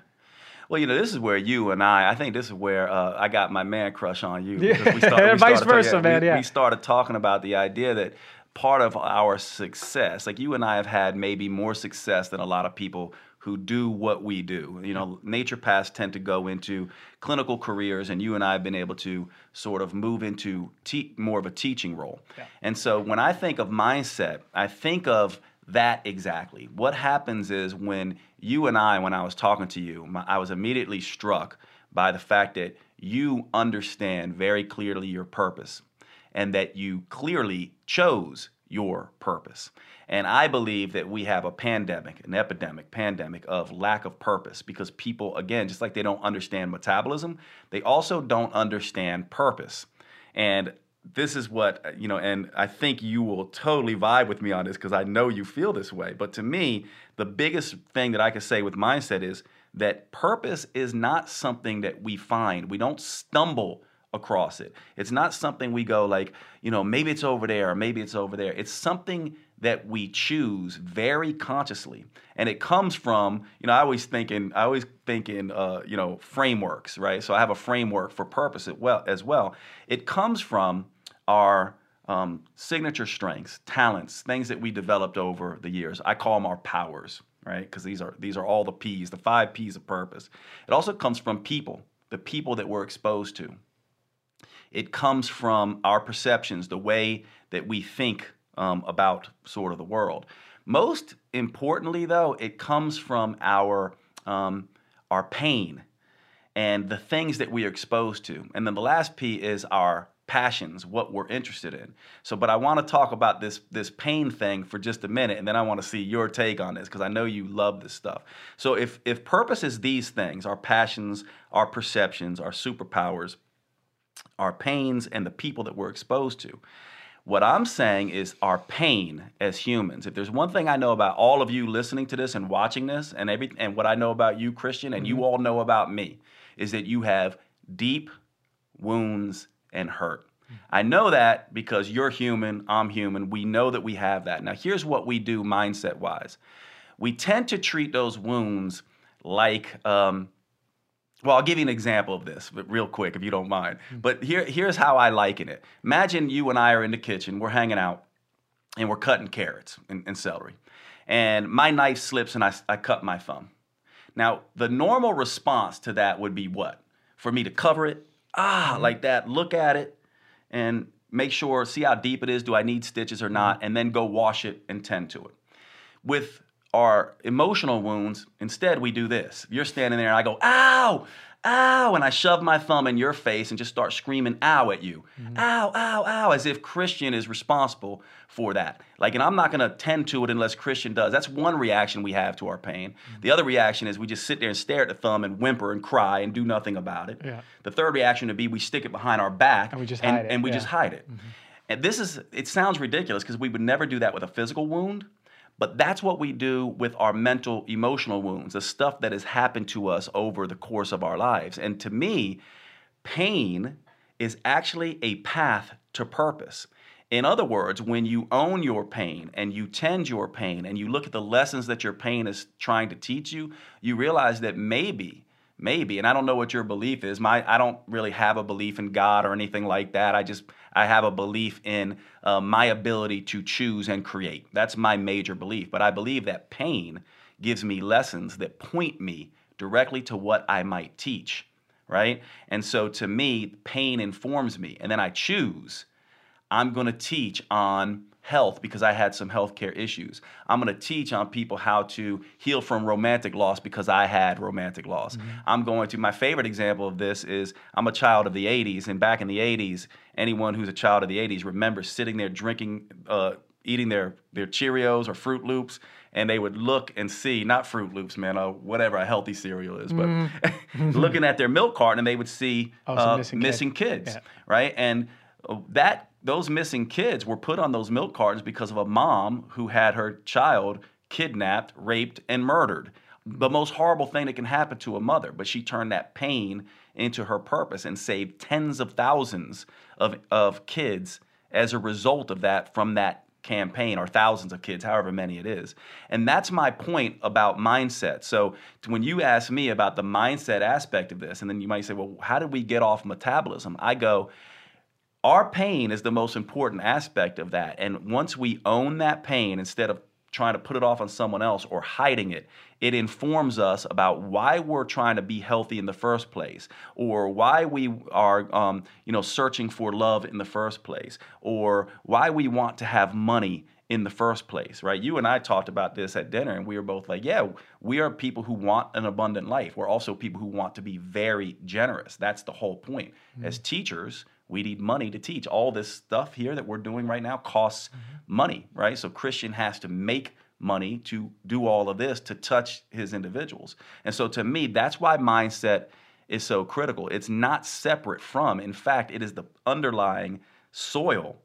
Well, you know, this is where you and I, I think this is where uh, I got my man crush on you. *laughs* Yeah. We started, we Vice versa, talking, man. We, yeah. we started talking about the idea that part of our success, like you and I have had maybe more success than a lot of people who do what we do. You know, naturopaths tend to go into clinical careers, and you and I have been able to sort of move into te- more of a teaching role. Yeah. And so when I think of mindset, I think of that exactly. What happens is when you and I, when I was talking to you, my, I was immediately struck by the fact that you understand very clearly your purpose and that you clearly chose your purpose. And I believe that we have a pandemic, an epidemic, pandemic of lack of purpose because people, again, just like they don't understand metabolism, they also don't understand purpose. And this is what uh, you know and i think you will totally vibe with me on this because i know you feel this way. But to me the biggest thing that i could say with mindset is that purpose is not something that we find. We don't stumble across it. It's not something we go like you know maybe it's over there or maybe it's over there. It's something that we choose very consciously. And it comes from you know i always think in i always think in uh, you know frameworks right? So i have a framework for purpose as well. It comes from our um, signature strengths talents things that we developed over the years. I call them our powers right? Because these are these are all the p's the five p's of purpose. It also comes from people the people that we're exposed to. It comes from our perceptions the way that we think um, about sort of the world. Most importantly, though, it comes from our um, our pain and the things that we are exposed to. And then the last P is our passions, what we're interested in. So, but I want to talk about this this pain thing for just a minute, and then I want to see your take on this because I know you love this stuff. So, if if purpose is these things, our passions, our perceptions, our superpowers, our pains, and the people that we're exposed to, what I'm saying is our pain as humans. If there's one thing I know about all of you listening to this and watching this, and every and what I know about you, Christian, and mm-hmm. you all know about me, is that you have deep wounds and hurt. I know that because you're human, I'm human. We know that we have that. Now, here's what we do mindset wise we tend to treat those wounds like, um, well, I'll give you an example of this, but real quick, if you don't mind. Hmm. But here, here's how I liken it. Imagine you and I are in the kitchen, we're hanging out, and we're cutting carrots and, and celery. And my knife slips and I, I cut my thumb. Now, the normal response to that would be what? For me to cover it, ah, mm-hmm. like that, look at it, and make sure, see how deep it is. Do I need stitches or mm-hmm. not? And then go wash it and tend to it. With our emotional wounds, instead we do this. You're standing there and I go, ow, ow, and I shove my thumb in your face and just start screaming ow at you. Mm-hmm. Ow, ow, ow, as if Christian is responsible for that. Like, and I'm not gonna tend to it unless Christian does. That's one reaction we have to our pain. Mm-hmm. The other reaction is we just sit there and stare at the thumb and whimper and cry and do nothing about it. Yeah. The third reaction would be we stick it behind our back And we just and, hide it, and we yeah. just hide it. Mm-hmm. And this is, it sounds ridiculous because we would never do that with a physical wound, but that's what we do with our mental, emotional wounds, the stuff that has happened to us over the course of our lives. And to me, pain is actually a path to purpose. In other words, when you own your pain and you tend your pain and you look at the lessons that your pain is trying to teach you, you realize that maybe, maybe, and I don't know what your belief is. My, I don't really have a belief in God or anything like that. I just, I have a belief in uh, my ability to choose and create. That's my major belief. But I believe that pain gives me lessons that point me directly to what I might teach, right? And so to me, pain informs me, and then I choose. I'm going to teach on health because I had some healthcare issues. I'm going to teach on people how to heal from romantic loss because I had romantic loss. I'm going to, my favorite example of this is I'm a child of the 80s, and back in the 80s, anyone who's a child of the 80s remembers sitting there drinking, uh, eating their, their Cheerios or Fruit Loops. And they would look and see, not Fruit Loops, man, uh, whatever a healthy cereal is, but *laughs* looking at their milk carton and they would see Oh, uh, missing kid. kids, Yeah. right? And uh, that those missing kids were put on those milk cartons because of a mom who had her child kidnapped, raped, and murdered. The most horrible thing that can happen to a mother, but she turned that pain into her purpose and saved tens of thousands of, of kids as a result of that from that campaign or thousands of kids, however many it is. And that's my point about mindset. So when you ask me about the mindset aspect of this, and then you might say, well, how did we get off metabolism? I go, our pain is the most important aspect of that. And once we own that pain instead of trying to put it off on someone else or hiding it, it informs us about why we're trying to be healthy in the first place, or why we are, um, you know, searching for love in the first place, or why we want to have money in the first place, right? You and I talked about this at dinner, and we were both like, yeah, we are people who want an abundant life. We're also people who want to be very generous. That's the whole point. As teachers, we need money to teach. All this stuff here that we're doing right now costs money, right? So Christian has to make money to do all of this to touch his individuals. And so to me, that's why mindset is so critical. It's not separate from, in fact, it is the underlying soil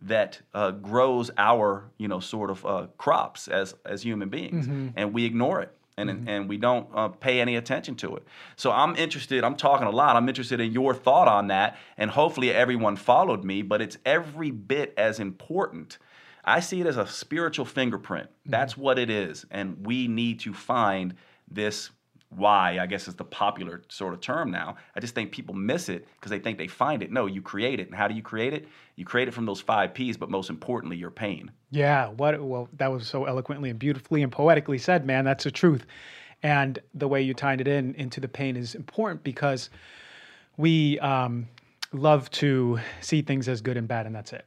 that uh, grows our, you know, sort of uh, crops as as human beings, and we ignore it. And, and we don't uh, pay any attention to it. So I'm interested, I'm talking a lot, I'm interested in your thought on that. And hopefully everyone followed me, but it's every bit as important. I see it as a spiritual fingerprint. That's what it is. And we need to find this why, I guess is the popular sort of term now. I just think people miss it because they think they find it. No, you create it. And how do you create it? You create it from those five P's, but most importantly, your pain. Yeah, what well that was so eloquently and beautifully and poetically said, man. That's the truth. And the way you tied it in into the pain is important because we um, love to see things as good and bad, and that's it.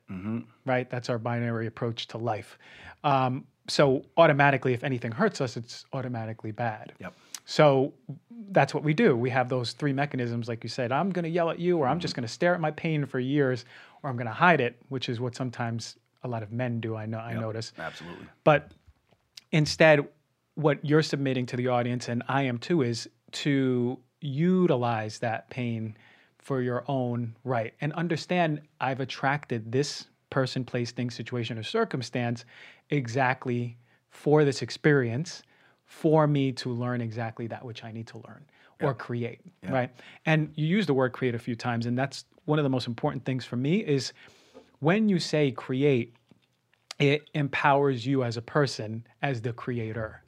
Right? That's our binary approach to life. Um, so automatically, if anything hurts us, it's automatically bad. Yep. So that's what we do. We have those three mechanisms, like you said. I'm going to yell at you, or I'm just mm-hmm. going to stare at my pain for years, or I'm going to hide it, which is what sometimes a lot of men do. I know. I notice. Absolutely. But instead, what you're submitting to the audience, and I am too, is to utilize that pain for your own right and understand I've attracted this person, place, thing, situation, or circumstance exactly for this experience for me to learn exactly that which I need to learn or create, right? And you use the word create a few times, and that's one of the most important things for me is when you say create, it empowers you as a person as the creator,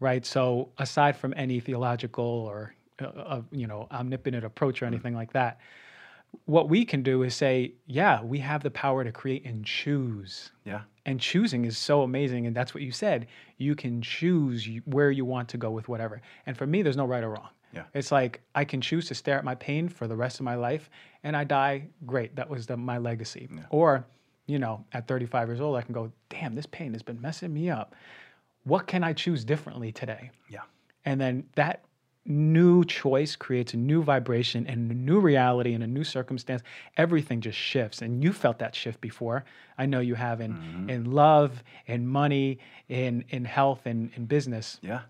right? So aside from any theological or uh, uh, you know omnipotent approach or anything like that, what we can do is say, yeah, we have the power to create and choose. Yeah. And choosing is so amazing. And that's what you said. You can choose where you want to go with whatever. And for me, there's no right or wrong. Yeah. It's like I can choose to stare at my pain for the rest of my life and I die, great. That was the, my legacy. Or, you know, at 35 years old, I can go, damn, this pain has been messing me up. What can I choose differently today? Yeah. And then that new choice creates a new vibration and a new reality and a new circumstance. Everything just shifts. And you felt that shift before. I know you have in, in love, in money, in, in health, and in business. Yeah.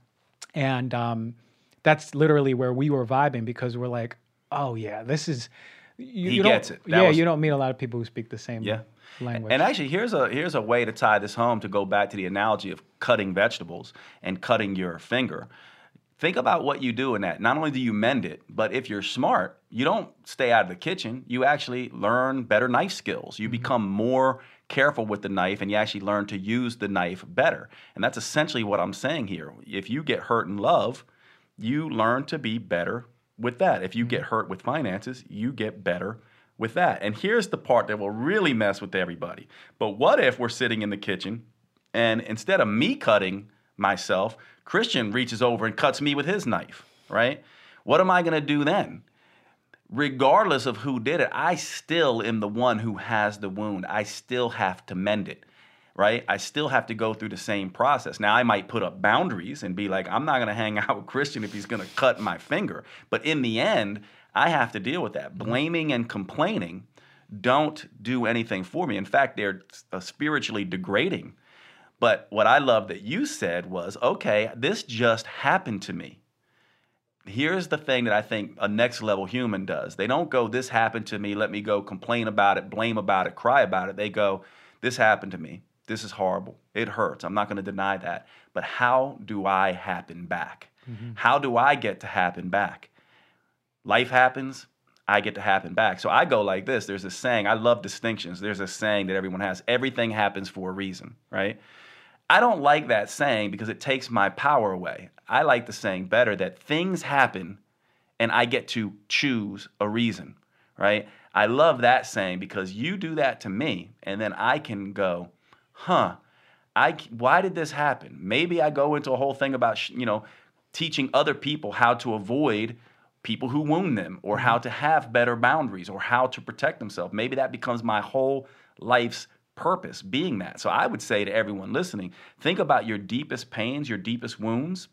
And um, that's literally where we were vibing because we're like, oh, yeah, this is. You, He you don't- gets it. That yeah, was- you don't meet a lot of people who speak the same Yeah. language. And actually, here's a here's a way to tie this home to go back to the analogy of cutting vegetables and cutting your finger. Think about what you do in that. Not only do you mend it, but if you're smart, you don't stay out of the kitchen. You actually learn better knife skills. You mm-hmm. become more careful with the knife and you actually learn to use the knife better. And that's essentially what I'm saying here. If you get hurt in love, you learn to be better with that. If you get mm-hmm. hurt with finances, you get better with that. And here's the part that will really mess with everybody. But what if we're sitting in the kitchen and instead of me cutting myself, Christian reaches over and cuts me with his knife, right? What am I going to do then? Regardless of who did it, I still am the one who has the wound. I still have to mend it right? I still have to go through the same process. Now, I might put up boundaries and be like, I'm not going to hang *laughs* out with Christian if he's going to cut my finger. But in the end, I have to deal with that. Blaming and complaining don't do anything for me. In fact, they're uh, spiritually degrading. But what I love that you said was, okay, this just happened to me. Here's the thing that I think a next level human does. They don't go, this happened to me, let me go complain about it, blame about it, cry about it. They go, this happened to me. This is horrible. It hurts. I'm not going to deny that. But how do I happen back? Mm-hmm. How do I get to happen back? Life happens, I get to happen back. So I go like this. There's a saying, I love distinctions. There's a saying that everyone has everything happens for a reason, right? I don't like that saying because it takes my power away. I like the saying better that things happen and I get to choose a reason, right? I love that saying because you do that to me and then I can go, huh, I, why did this happen? Maybe I go into a whole thing about, you know, teaching other people how to avoid people who wound them or how mm-hmm. to have better boundaries or how to protect themselves. Maybe that becomes my whole life's purpose being that. So I would say to everyone listening, think about your deepest pains, your deepest wounds.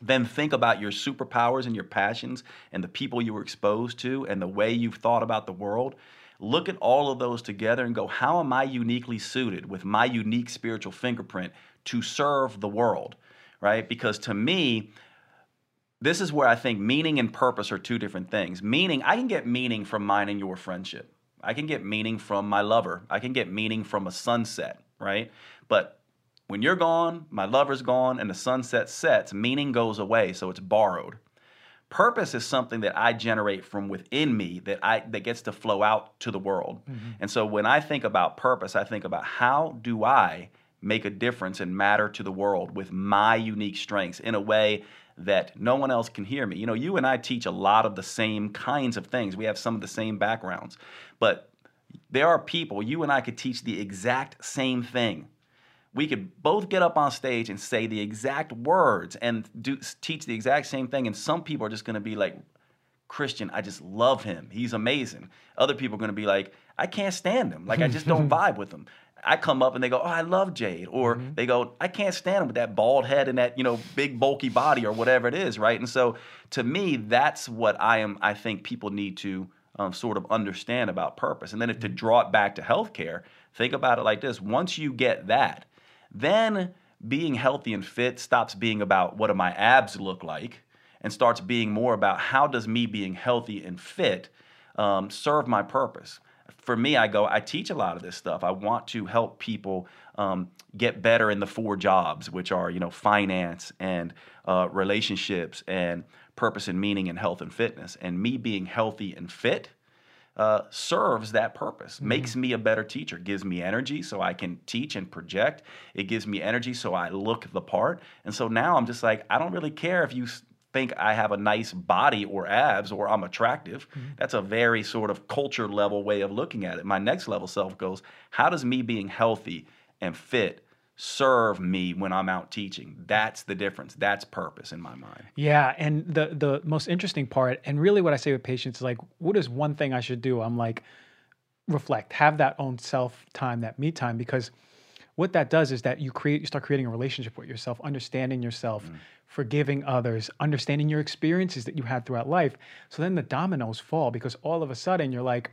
Then think about your superpowers and your passions and the people you were exposed to and the way you've thought about the world. Look at all of those together and go, how am I uniquely suited with my unique spiritual fingerprint to serve the world? Right? Because to me, this is where I think meaning and purpose are two different things. Meaning, I can get meaning from mine and your friendship. I can get meaning from my lover. I can get meaning from a sunset, right? But when you're gone, my lover's gone, and the sunset sets, meaning goes away, so it's borrowed. Purpose is something that I generate from within me that I that gets to flow out to the world. Mm-hmm. And so when I think about purpose, I think about how do I make a difference and matter to the world with my unique strengths in a way that no one else can hear me. You know, you and I teach a lot of the same kinds of things. We have some of the same backgrounds. But there are people, you and I could teach the exact same thing. We could both get up on stage and say the exact words and do teach the exact same thing and some people are just going to be like Christian, I just love him. He's amazing. Other people are going to be like, I can't stand him. Like, I just don't *laughs* vibe with him. I come up and they go, Oh, I love Jade. Or they go, I can't stand him with that bald head and that, you know, big bulky body or whatever it is, right? And so to me, that's what I am, I think people need to um, sort of understand about purpose. And then if, to draw it back to healthcare, think about it like this once you get that, then being healthy and fit stops being about what do my abs look like and starts being more about how does me being healthy and fit um, serve my purpose. For me, I go, I teach a lot of this stuff. I want to help people um, get better in the four jobs, which are, you know, finance and uh, relationships and purpose and meaning and health and fitness. And me being healthy and fit uh, serves that purpose, mm-hmm. makes me a better teacher, gives me energy so I can teach and project. It gives me energy so I look the part. And so now I'm just like, I don't really care if you think I have a nice body or abs or I'm attractive. Mm-hmm. That's a very sort of culture level way of looking at it. My next level self goes, how does me being healthy and fit serve me when I'm out teaching. That's the difference. That's purpose in my mind. Yeah, and the the most interesting part and really what I say with patients is like what is one thing I should do? I'm like reflect, have that own self time, that me time because what that does is that you create you start creating a relationship with yourself, understanding yourself, mm. forgiving others, understanding your experiences that you had throughout life. So then the dominoes fall because all of a sudden you're like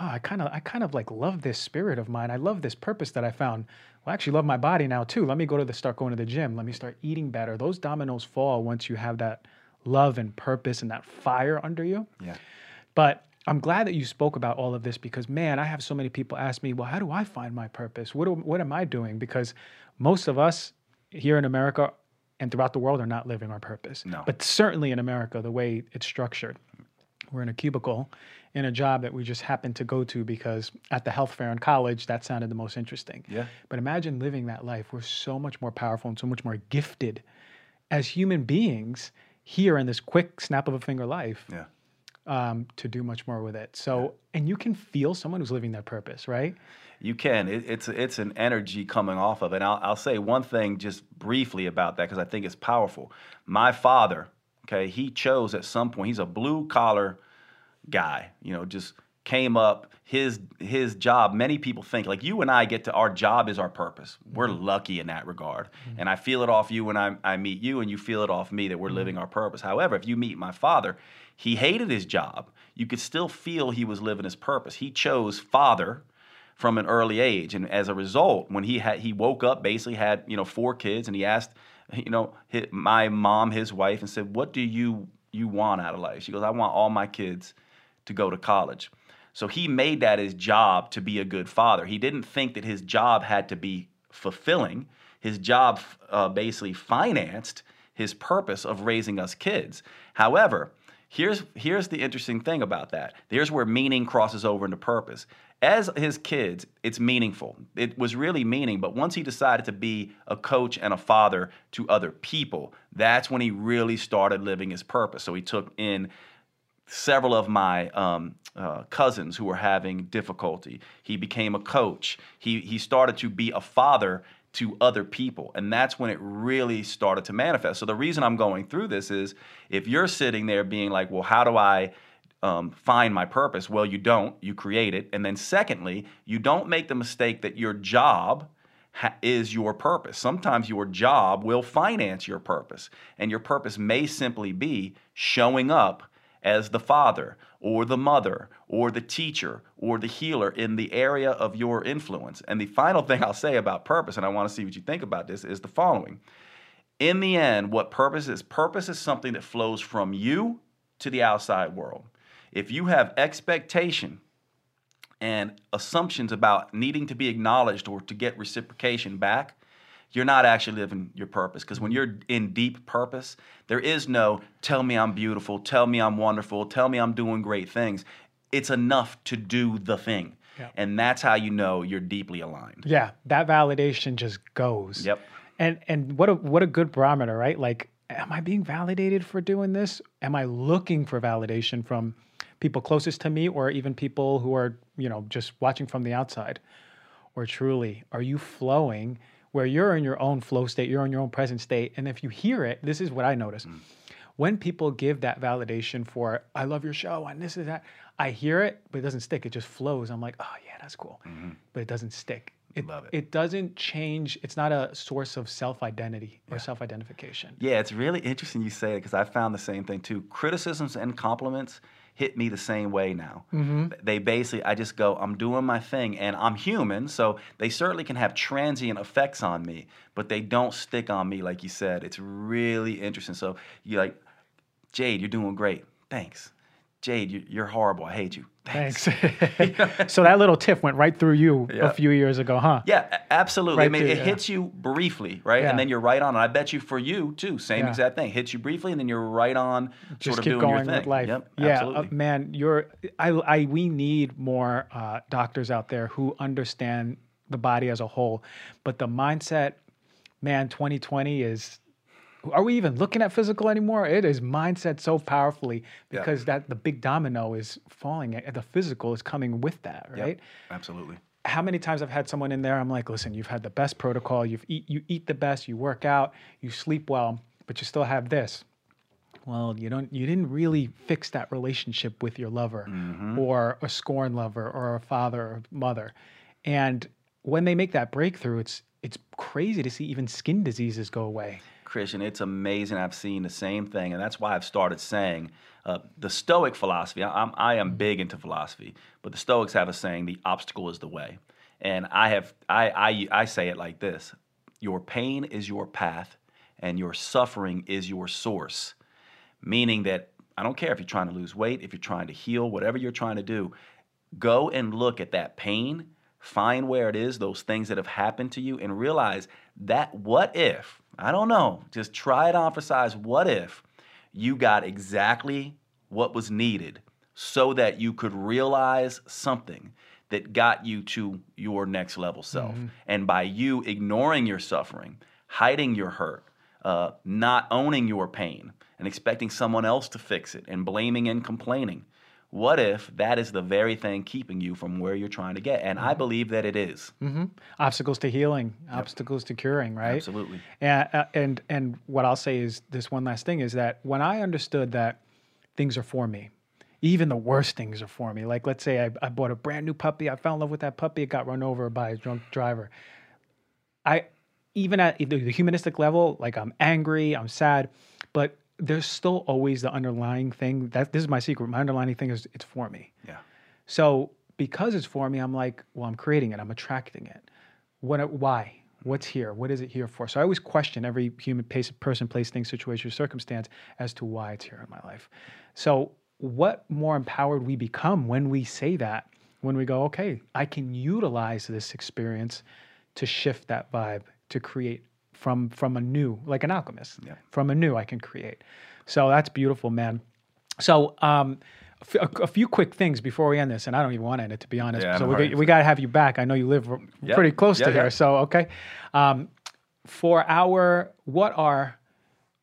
oh, I kind of I kind of like love this spirit of mine. I love this purpose that I found. Well, I actually love my body now too. Let me go to the start going to the gym. Let me start eating better. Those dominoes fall once you have that love and purpose and that fire under you. Yeah. But I'm glad that you spoke about all of this because man, I have so many people ask me, well, how do I find my purpose? What do, what am I doing? Because most of us here in America and throughout the world are not living our purpose. No. But certainly in America, the way it's structured, we're in a cubicle in a job that we just happened to go to because at the health fair in college that sounded the most interesting. Yeah. But imagine living that life. We're so much more powerful and so much more gifted as human beings here in this quick snap of a finger life. Yeah. Um, to do much more with it. So, and you can feel someone who's living their purpose, right? You can. It, it's it's an energy coming off of it. And I'll, I'll say one thing just briefly about that because I think it's powerful. My father, okay, he chose at some point. He's a blue collar guy, you know, just came up his his job many people think like you and i get to our job is our purpose we're mm-hmm. lucky in that regard mm-hmm. and i feel it off you when I, I meet you and you feel it off me that we're mm-hmm. living our purpose however if you meet my father he hated his job you could still feel he was living his purpose he chose father from an early age and as a result when he had he woke up basically had you know four kids and he asked you know his, my mom his wife and said what do you you want out of life she goes i want all my kids to go to college. So he made that his job to be a good father. He didn't think that his job had to be fulfilling. His job uh, basically financed his purpose of raising us kids. However, here's here's the interesting thing about that. Here's where meaning crosses over into purpose. As his kids, it's meaningful. It was really meaning, but once he decided to be a coach and a father to other people, that's when he really started living his purpose. So he took in several of my um, uh, cousins who were having difficulty. He became a coach. He, he started to be a father to other people. And that's when it really started to manifest. So the reason I'm going through this is if you're sitting there being like, well, how do I um, find my purpose? Well, you don't. You create it. And then secondly, you don't make the mistake that your job ha- is your purpose. Sometimes your job will finance your purpose. And your purpose may simply be showing up as the father or the mother or the teacher or the healer in the area of your influence. And the final *laughs* thing I'll say about purpose, and I want to see what you think about this, is the following. In the end, what purpose is purpose is something that flows from you to the outside world. If you have expectation and assumptions about needing to be acknowledged or to get reciprocation back, you're not actually living your purpose. Because when you're in deep purpose, there is no tell me I'm beautiful, tell me I'm wonderful, tell me I'm doing great things. It's enough to do the thing. Yeah. And that's how you know you're deeply aligned. Yeah, that validation just goes. Yep. And and what a what a good barometer, right? Like, am I being validated for doing this? Am I looking for validation from people closest to me or even people who are, you know, just watching from the outside? Or truly, are you flowing where you're in your own flow state, you're in your own present state. And if you hear it, this is what I notice. Mm. When people give that validation for, I love your show and this is that, I hear it, but it doesn't stick. It just flows. I'm like, oh, yeah, that's cool. Mm-hmm. But it doesn't stick. It, Love it. it doesn't change. It's not a source of self identity or yeah. self identification. Yeah, it's really interesting you say it because I found the same thing too. Criticisms and compliments hit me the same way now. Mm-hmm. They basically, I just go, I'm doing my thing, and I'm human, so they certainly can have transient effects on me, but they don't stick on me, like you said. It's really interesting. So you're like, Jade, you're doing great. Thanks. Jade, you, you're horrible. I hate you. Thanks. *laughs* *laughs* so that little tiff went right through you Yeah. a few years ago, huh? Yeah, absolutely. I mean, through, it yeah. hits you briefly, right? Yeah. And then you're right on. And I bet you for you too, same exact thing. Hits you briefly, and then you're right on, Just sort of keep doing going your thing. with life. Yep, yeah, uh, man, you're. I, I. We need more uh, doctors out there who understand the body as a whole, but the mindset, man. 2020 is. Are we even looking at physical anymore? It is mindset so powerfully because that the big domino is falling. The physical is coming with that, Yep, right? absolutely. how many times I've had someone in there, I'm like, listen, you've had the best protocol, you've eat, you eat the best, you work out, you sleep well, but you still have this. Well, you don't, you didn't really fix that relationship with your lover, mm-hmm. or a scorn lover, or a father or mother, and when they make that breakthrough, it's it's crazy to see even skin diseases go away. Christian, it's amazing. I've seen the same thing, and that's why I've started saying uh, the Stoic philosophy. I, I'm, I am big into philosophy, but the Stoics have a saying: "The obstacle is the way." And I have, I, I, I say it like this: Your pain is your path, and your suffering is your source. Meaning that I don't care if you're trying to lose weight, if you're trying to heal, whatever you're trying to do, go and look at that pain, find where it is, those things that have happened to you, and realize that what if, I don't know, just try it on for size, what if you got exactly what was needed so that you could realize something that got you to your next level self. And by you ignoring your suffering, hiding your hurt, uh, not owning your pain, and expecting someone else to fix it, and blaming and complaining. What if that is the very thing keeping you from where you're trying to get? And I believe that it is. hmm Obstacles to healing, obstacles to curing, right? Absolutely. And, uh, and and what I'll say is this one last thing is that when I understood that things are for me, even the worst things are for me. Like let's say I, I bought a brand new puppy, I fell in love with that puppy, it got run over by a drunk driver. I even at the humanistic level, like I'm angry, I'm sad, but there's still always the underlying thing. That this is my secret. My underlying thing is it's for me. Yeah. So because it's for me, I'm like, well, I'm creating it. I'm attracting it. What? Why? What's here? What is it here for? So I always question every human pace, person, place, thing, situation, or circumstance as to why it's here in my life. So what more empowered we become when we say that, when we go, okay, I can utilize this experience to shift that vibe, to create from from a new, like an alchemist. Yeah. From a new, I can create. So that's beautiful, man. So, um, a a, few quick things before we end this, and I don't even want to end it to be honest. Yeah, so we, got- we got to have you back. I know you live Yeah. pretty close to here, so okay. Um, for our what are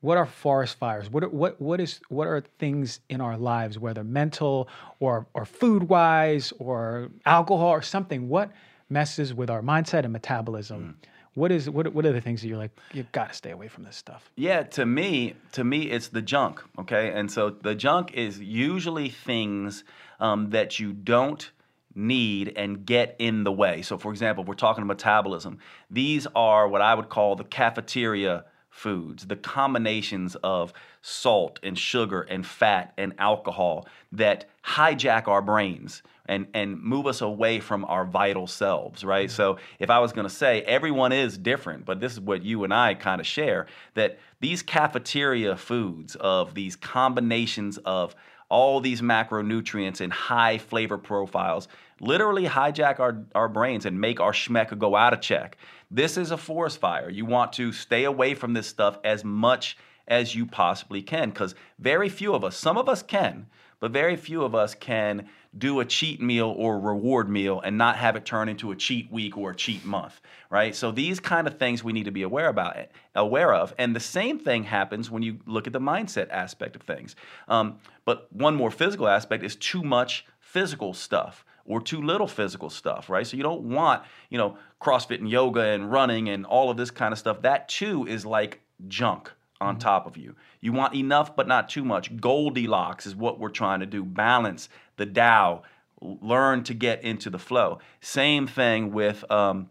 what are forest fires? What are, what what is what are things in our lives, whether mental or or food wise or alcohol or something? What messes with our mindset and metabolism? Mm. What is what what are the things that you're like You've got to stay away from this stuff? Yeah, to me, to me, it's the junk. Okay, and so the junk is usually things um, that you don't need and get in the way. So, for example, we're talking metabolism. These are what I would call the cafeteria foods, the combinations of salt and sugar and fat and alcohol that hijack our brains and, and move us away from our vital selves, right? Mm-hmm. So if I was going to say everyone is different, but this is what you and I kind of share that these cafeteria foods of these combinations of all these macronutrients and high flavor profiles literally hijack our, our brains and make our SHMEC go out of check. This is a forest fire. You want to stay away from this stuff as much as you possibly can because very few of us, some of us can, but very few of us can do a cheat meal or reward meal and not have it turn into a cheat week or a cheat month, right? So these kind of things we need to be aware about, aware of, and the same thing happens when you look at the mindset aspect of things. Um, but one more physical aspect is too much physical stuff or too little physical stuff, right? So you don't want, you know, CrossFit and yoga and running and all of this kind of stuff. That too is like junk on top of you. You want enough, but not too much. Goldilocks is what we're trying to do. Balance the Tao. Learn to get into the flow. Same thing with um,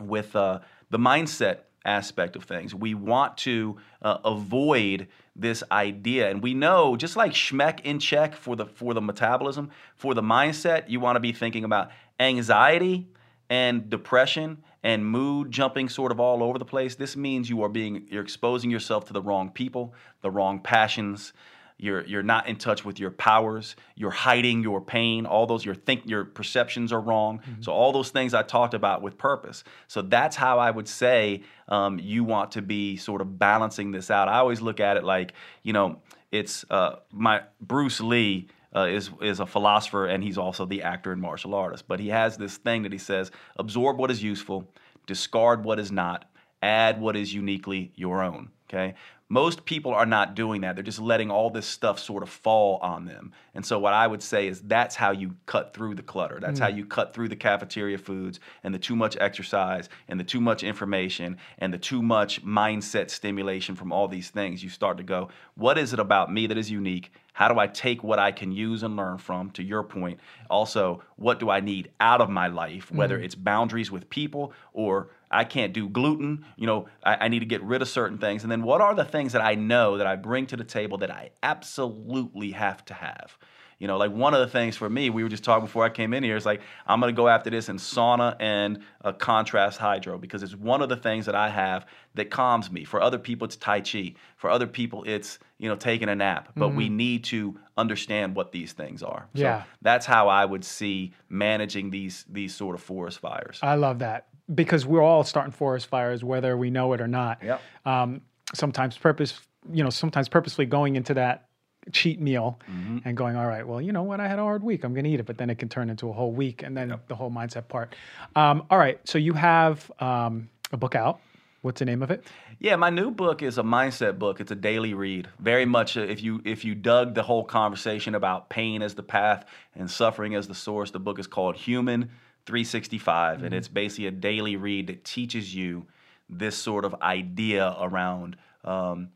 with uh, the mindset aspect of things. We want to uh, avoid this idea, and we know just like SHMEC in check for the for the metabolism, for the mindset, you want to be thinking about anxiety and depression and mood jumping sort of all over the place. This means you are being you're exposing yourself to the wrong people, the wrong passions, you're you're not in touch with your powers. You're hiding your pain. All those your think your perceptions are wrong. Mm-hmm. So all those things I talked about with purpose. So that's how I would say um, you want to be sort of balancing this out. I always look at it like you know it's uh, my Bruce Lee. Uh, is is a philosopher and he's also the actor and martial artist. But he has this thing that he says: absorb what is useful, discard what is not, add what is uniquely your own. Okay, most people are not doing that. They're just letting all this stuff sort of fall on them. And so, what I would say is that's how you cut through the clutter. That's mm. how you cut through the cafeteria foods and the too much exercise and the too much information and the too much mindset stimulation from all these things. You start to go, what is it about me that is unique? How do I take what I can use and learn from, to your point? Also, what do I need out of my life, whether mm. it's boundaries with people or I can't do gluten. You know, I, I, need to get rid of certain things. And then what are the things that I know that I bring to the table that I absolutely have to have? You know, like one of the things for me, we were just talking before I came in here, is like I'm to go after this in sauna and a contrast hydro because it's one of the things that I have that calms me. For other people, it's Tai Chi. For other people, it's, you know, taking a nap. But mm-hmm. we need to understand what these things are. Yeah. That's how I would see managing these these sort of forest fires. I love that because we're all starting forest fires, whether we know it or not. Yep. Um, sometimes purpose, you know, sometimes purposely going into that cheat meal mm-hmm. and going, all right, well, you know what, I had a hard week, I'm going to eat it, but then it can turn into a whole week, and then yep. the whole mindset part. Um, all right, so you have um, a book out. What's the name of it? Yeah, my new book is a mindset book. It's a daily read. Very much, uh, if you if you dug the whole conversation about pain as the path and suffering as the source, the book is called Human 365, mm-hmm. and it's basically a daily read that teaches you this sort of idea around um,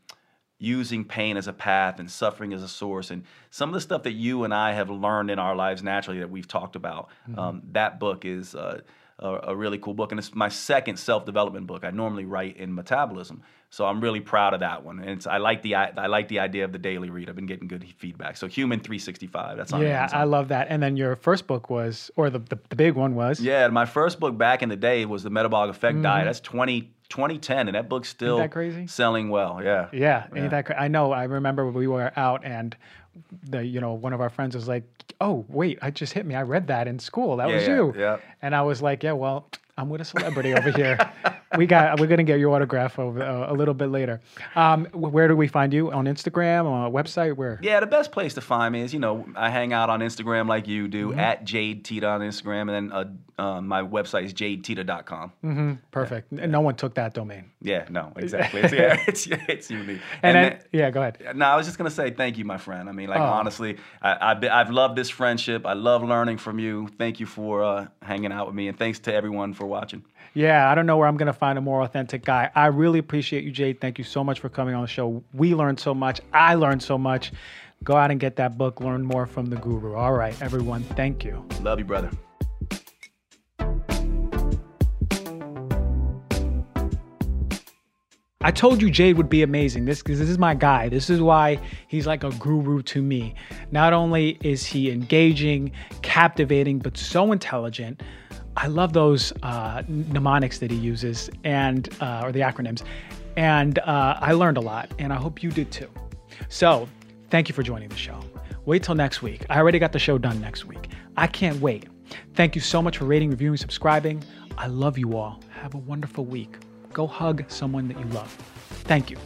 using pain as a path and suffering as a source and some of the stuff that you and i have learned in our lives naturally that we've talked about mm-hmm. um, that book is uh, a, a, really cool book and it's my second self-development book i normally write in metabolism so i'm really proud of that one and i like the I, I, like the idea of the daily read i've been getting good feedback so human 365 that's on yeah Amazon. i love that and then your first book was or the, the, the, big one was yeah my first book back in the day was the metabolic effect mm-hmm. diet that's 20 2010, and that book's still that crazy? selling well. Yeah. Yeah, yeah. Ain't that cra- I know. I remember we were out, and the you know one of our friends was like, "Oh, wait, I just hit me. I read that in school. That yeah, was yeah, you." Yeah. And I was like, "Yeah, well, I'm with a celebrity over here. We got we're gonna get your autograph over uh, a little bit later. Um, where do we find you on Instagram on a website? Where? Yeah, the best place to find me is you know I hang out on Instagram like you do mm-hmm. at Jade Teta on Instagram, and then uh, uh, my website is jadeteta.com. Mm-hmm. Perfect. Yeah. No one took that domain. Yeah, no, *laughs* exactly. It's, yeah, it's it's unique. *laughs* And, and then, yeah, go ahead. No, I was just gonna say thank you, my friend. I mean, like oh. honestly, I, I've, I've loved this friendship. I love learning from you. Thank you for uh, hanging out with me, and thanks to everyone for watching. Yeah, I don't know where I'm going to find a more authentic guy. I really appreciate you, Jade. Thank you so much for coming on the show. We learned so much. I learned so much. Go out and get that book, learn more from the guru. All right, everyone. Thank you. Love you, brother. I told you Jade would be amazing. This this is my guy. This is why he's like a guru to me. Not only is he engaging, captivating, but so intelligent. I love those uh, mnemonics that he uses and uh, or the acronyms, and uh, I learned a lot, and I hope you did too. So, thank you for joining the show. Wait till next week. I already got the show done next week. I can't wait. Thank you so much for rating, reviewing, subscribing. I love you all. Have a wonderful week. Go hug someone that you love. Thank you.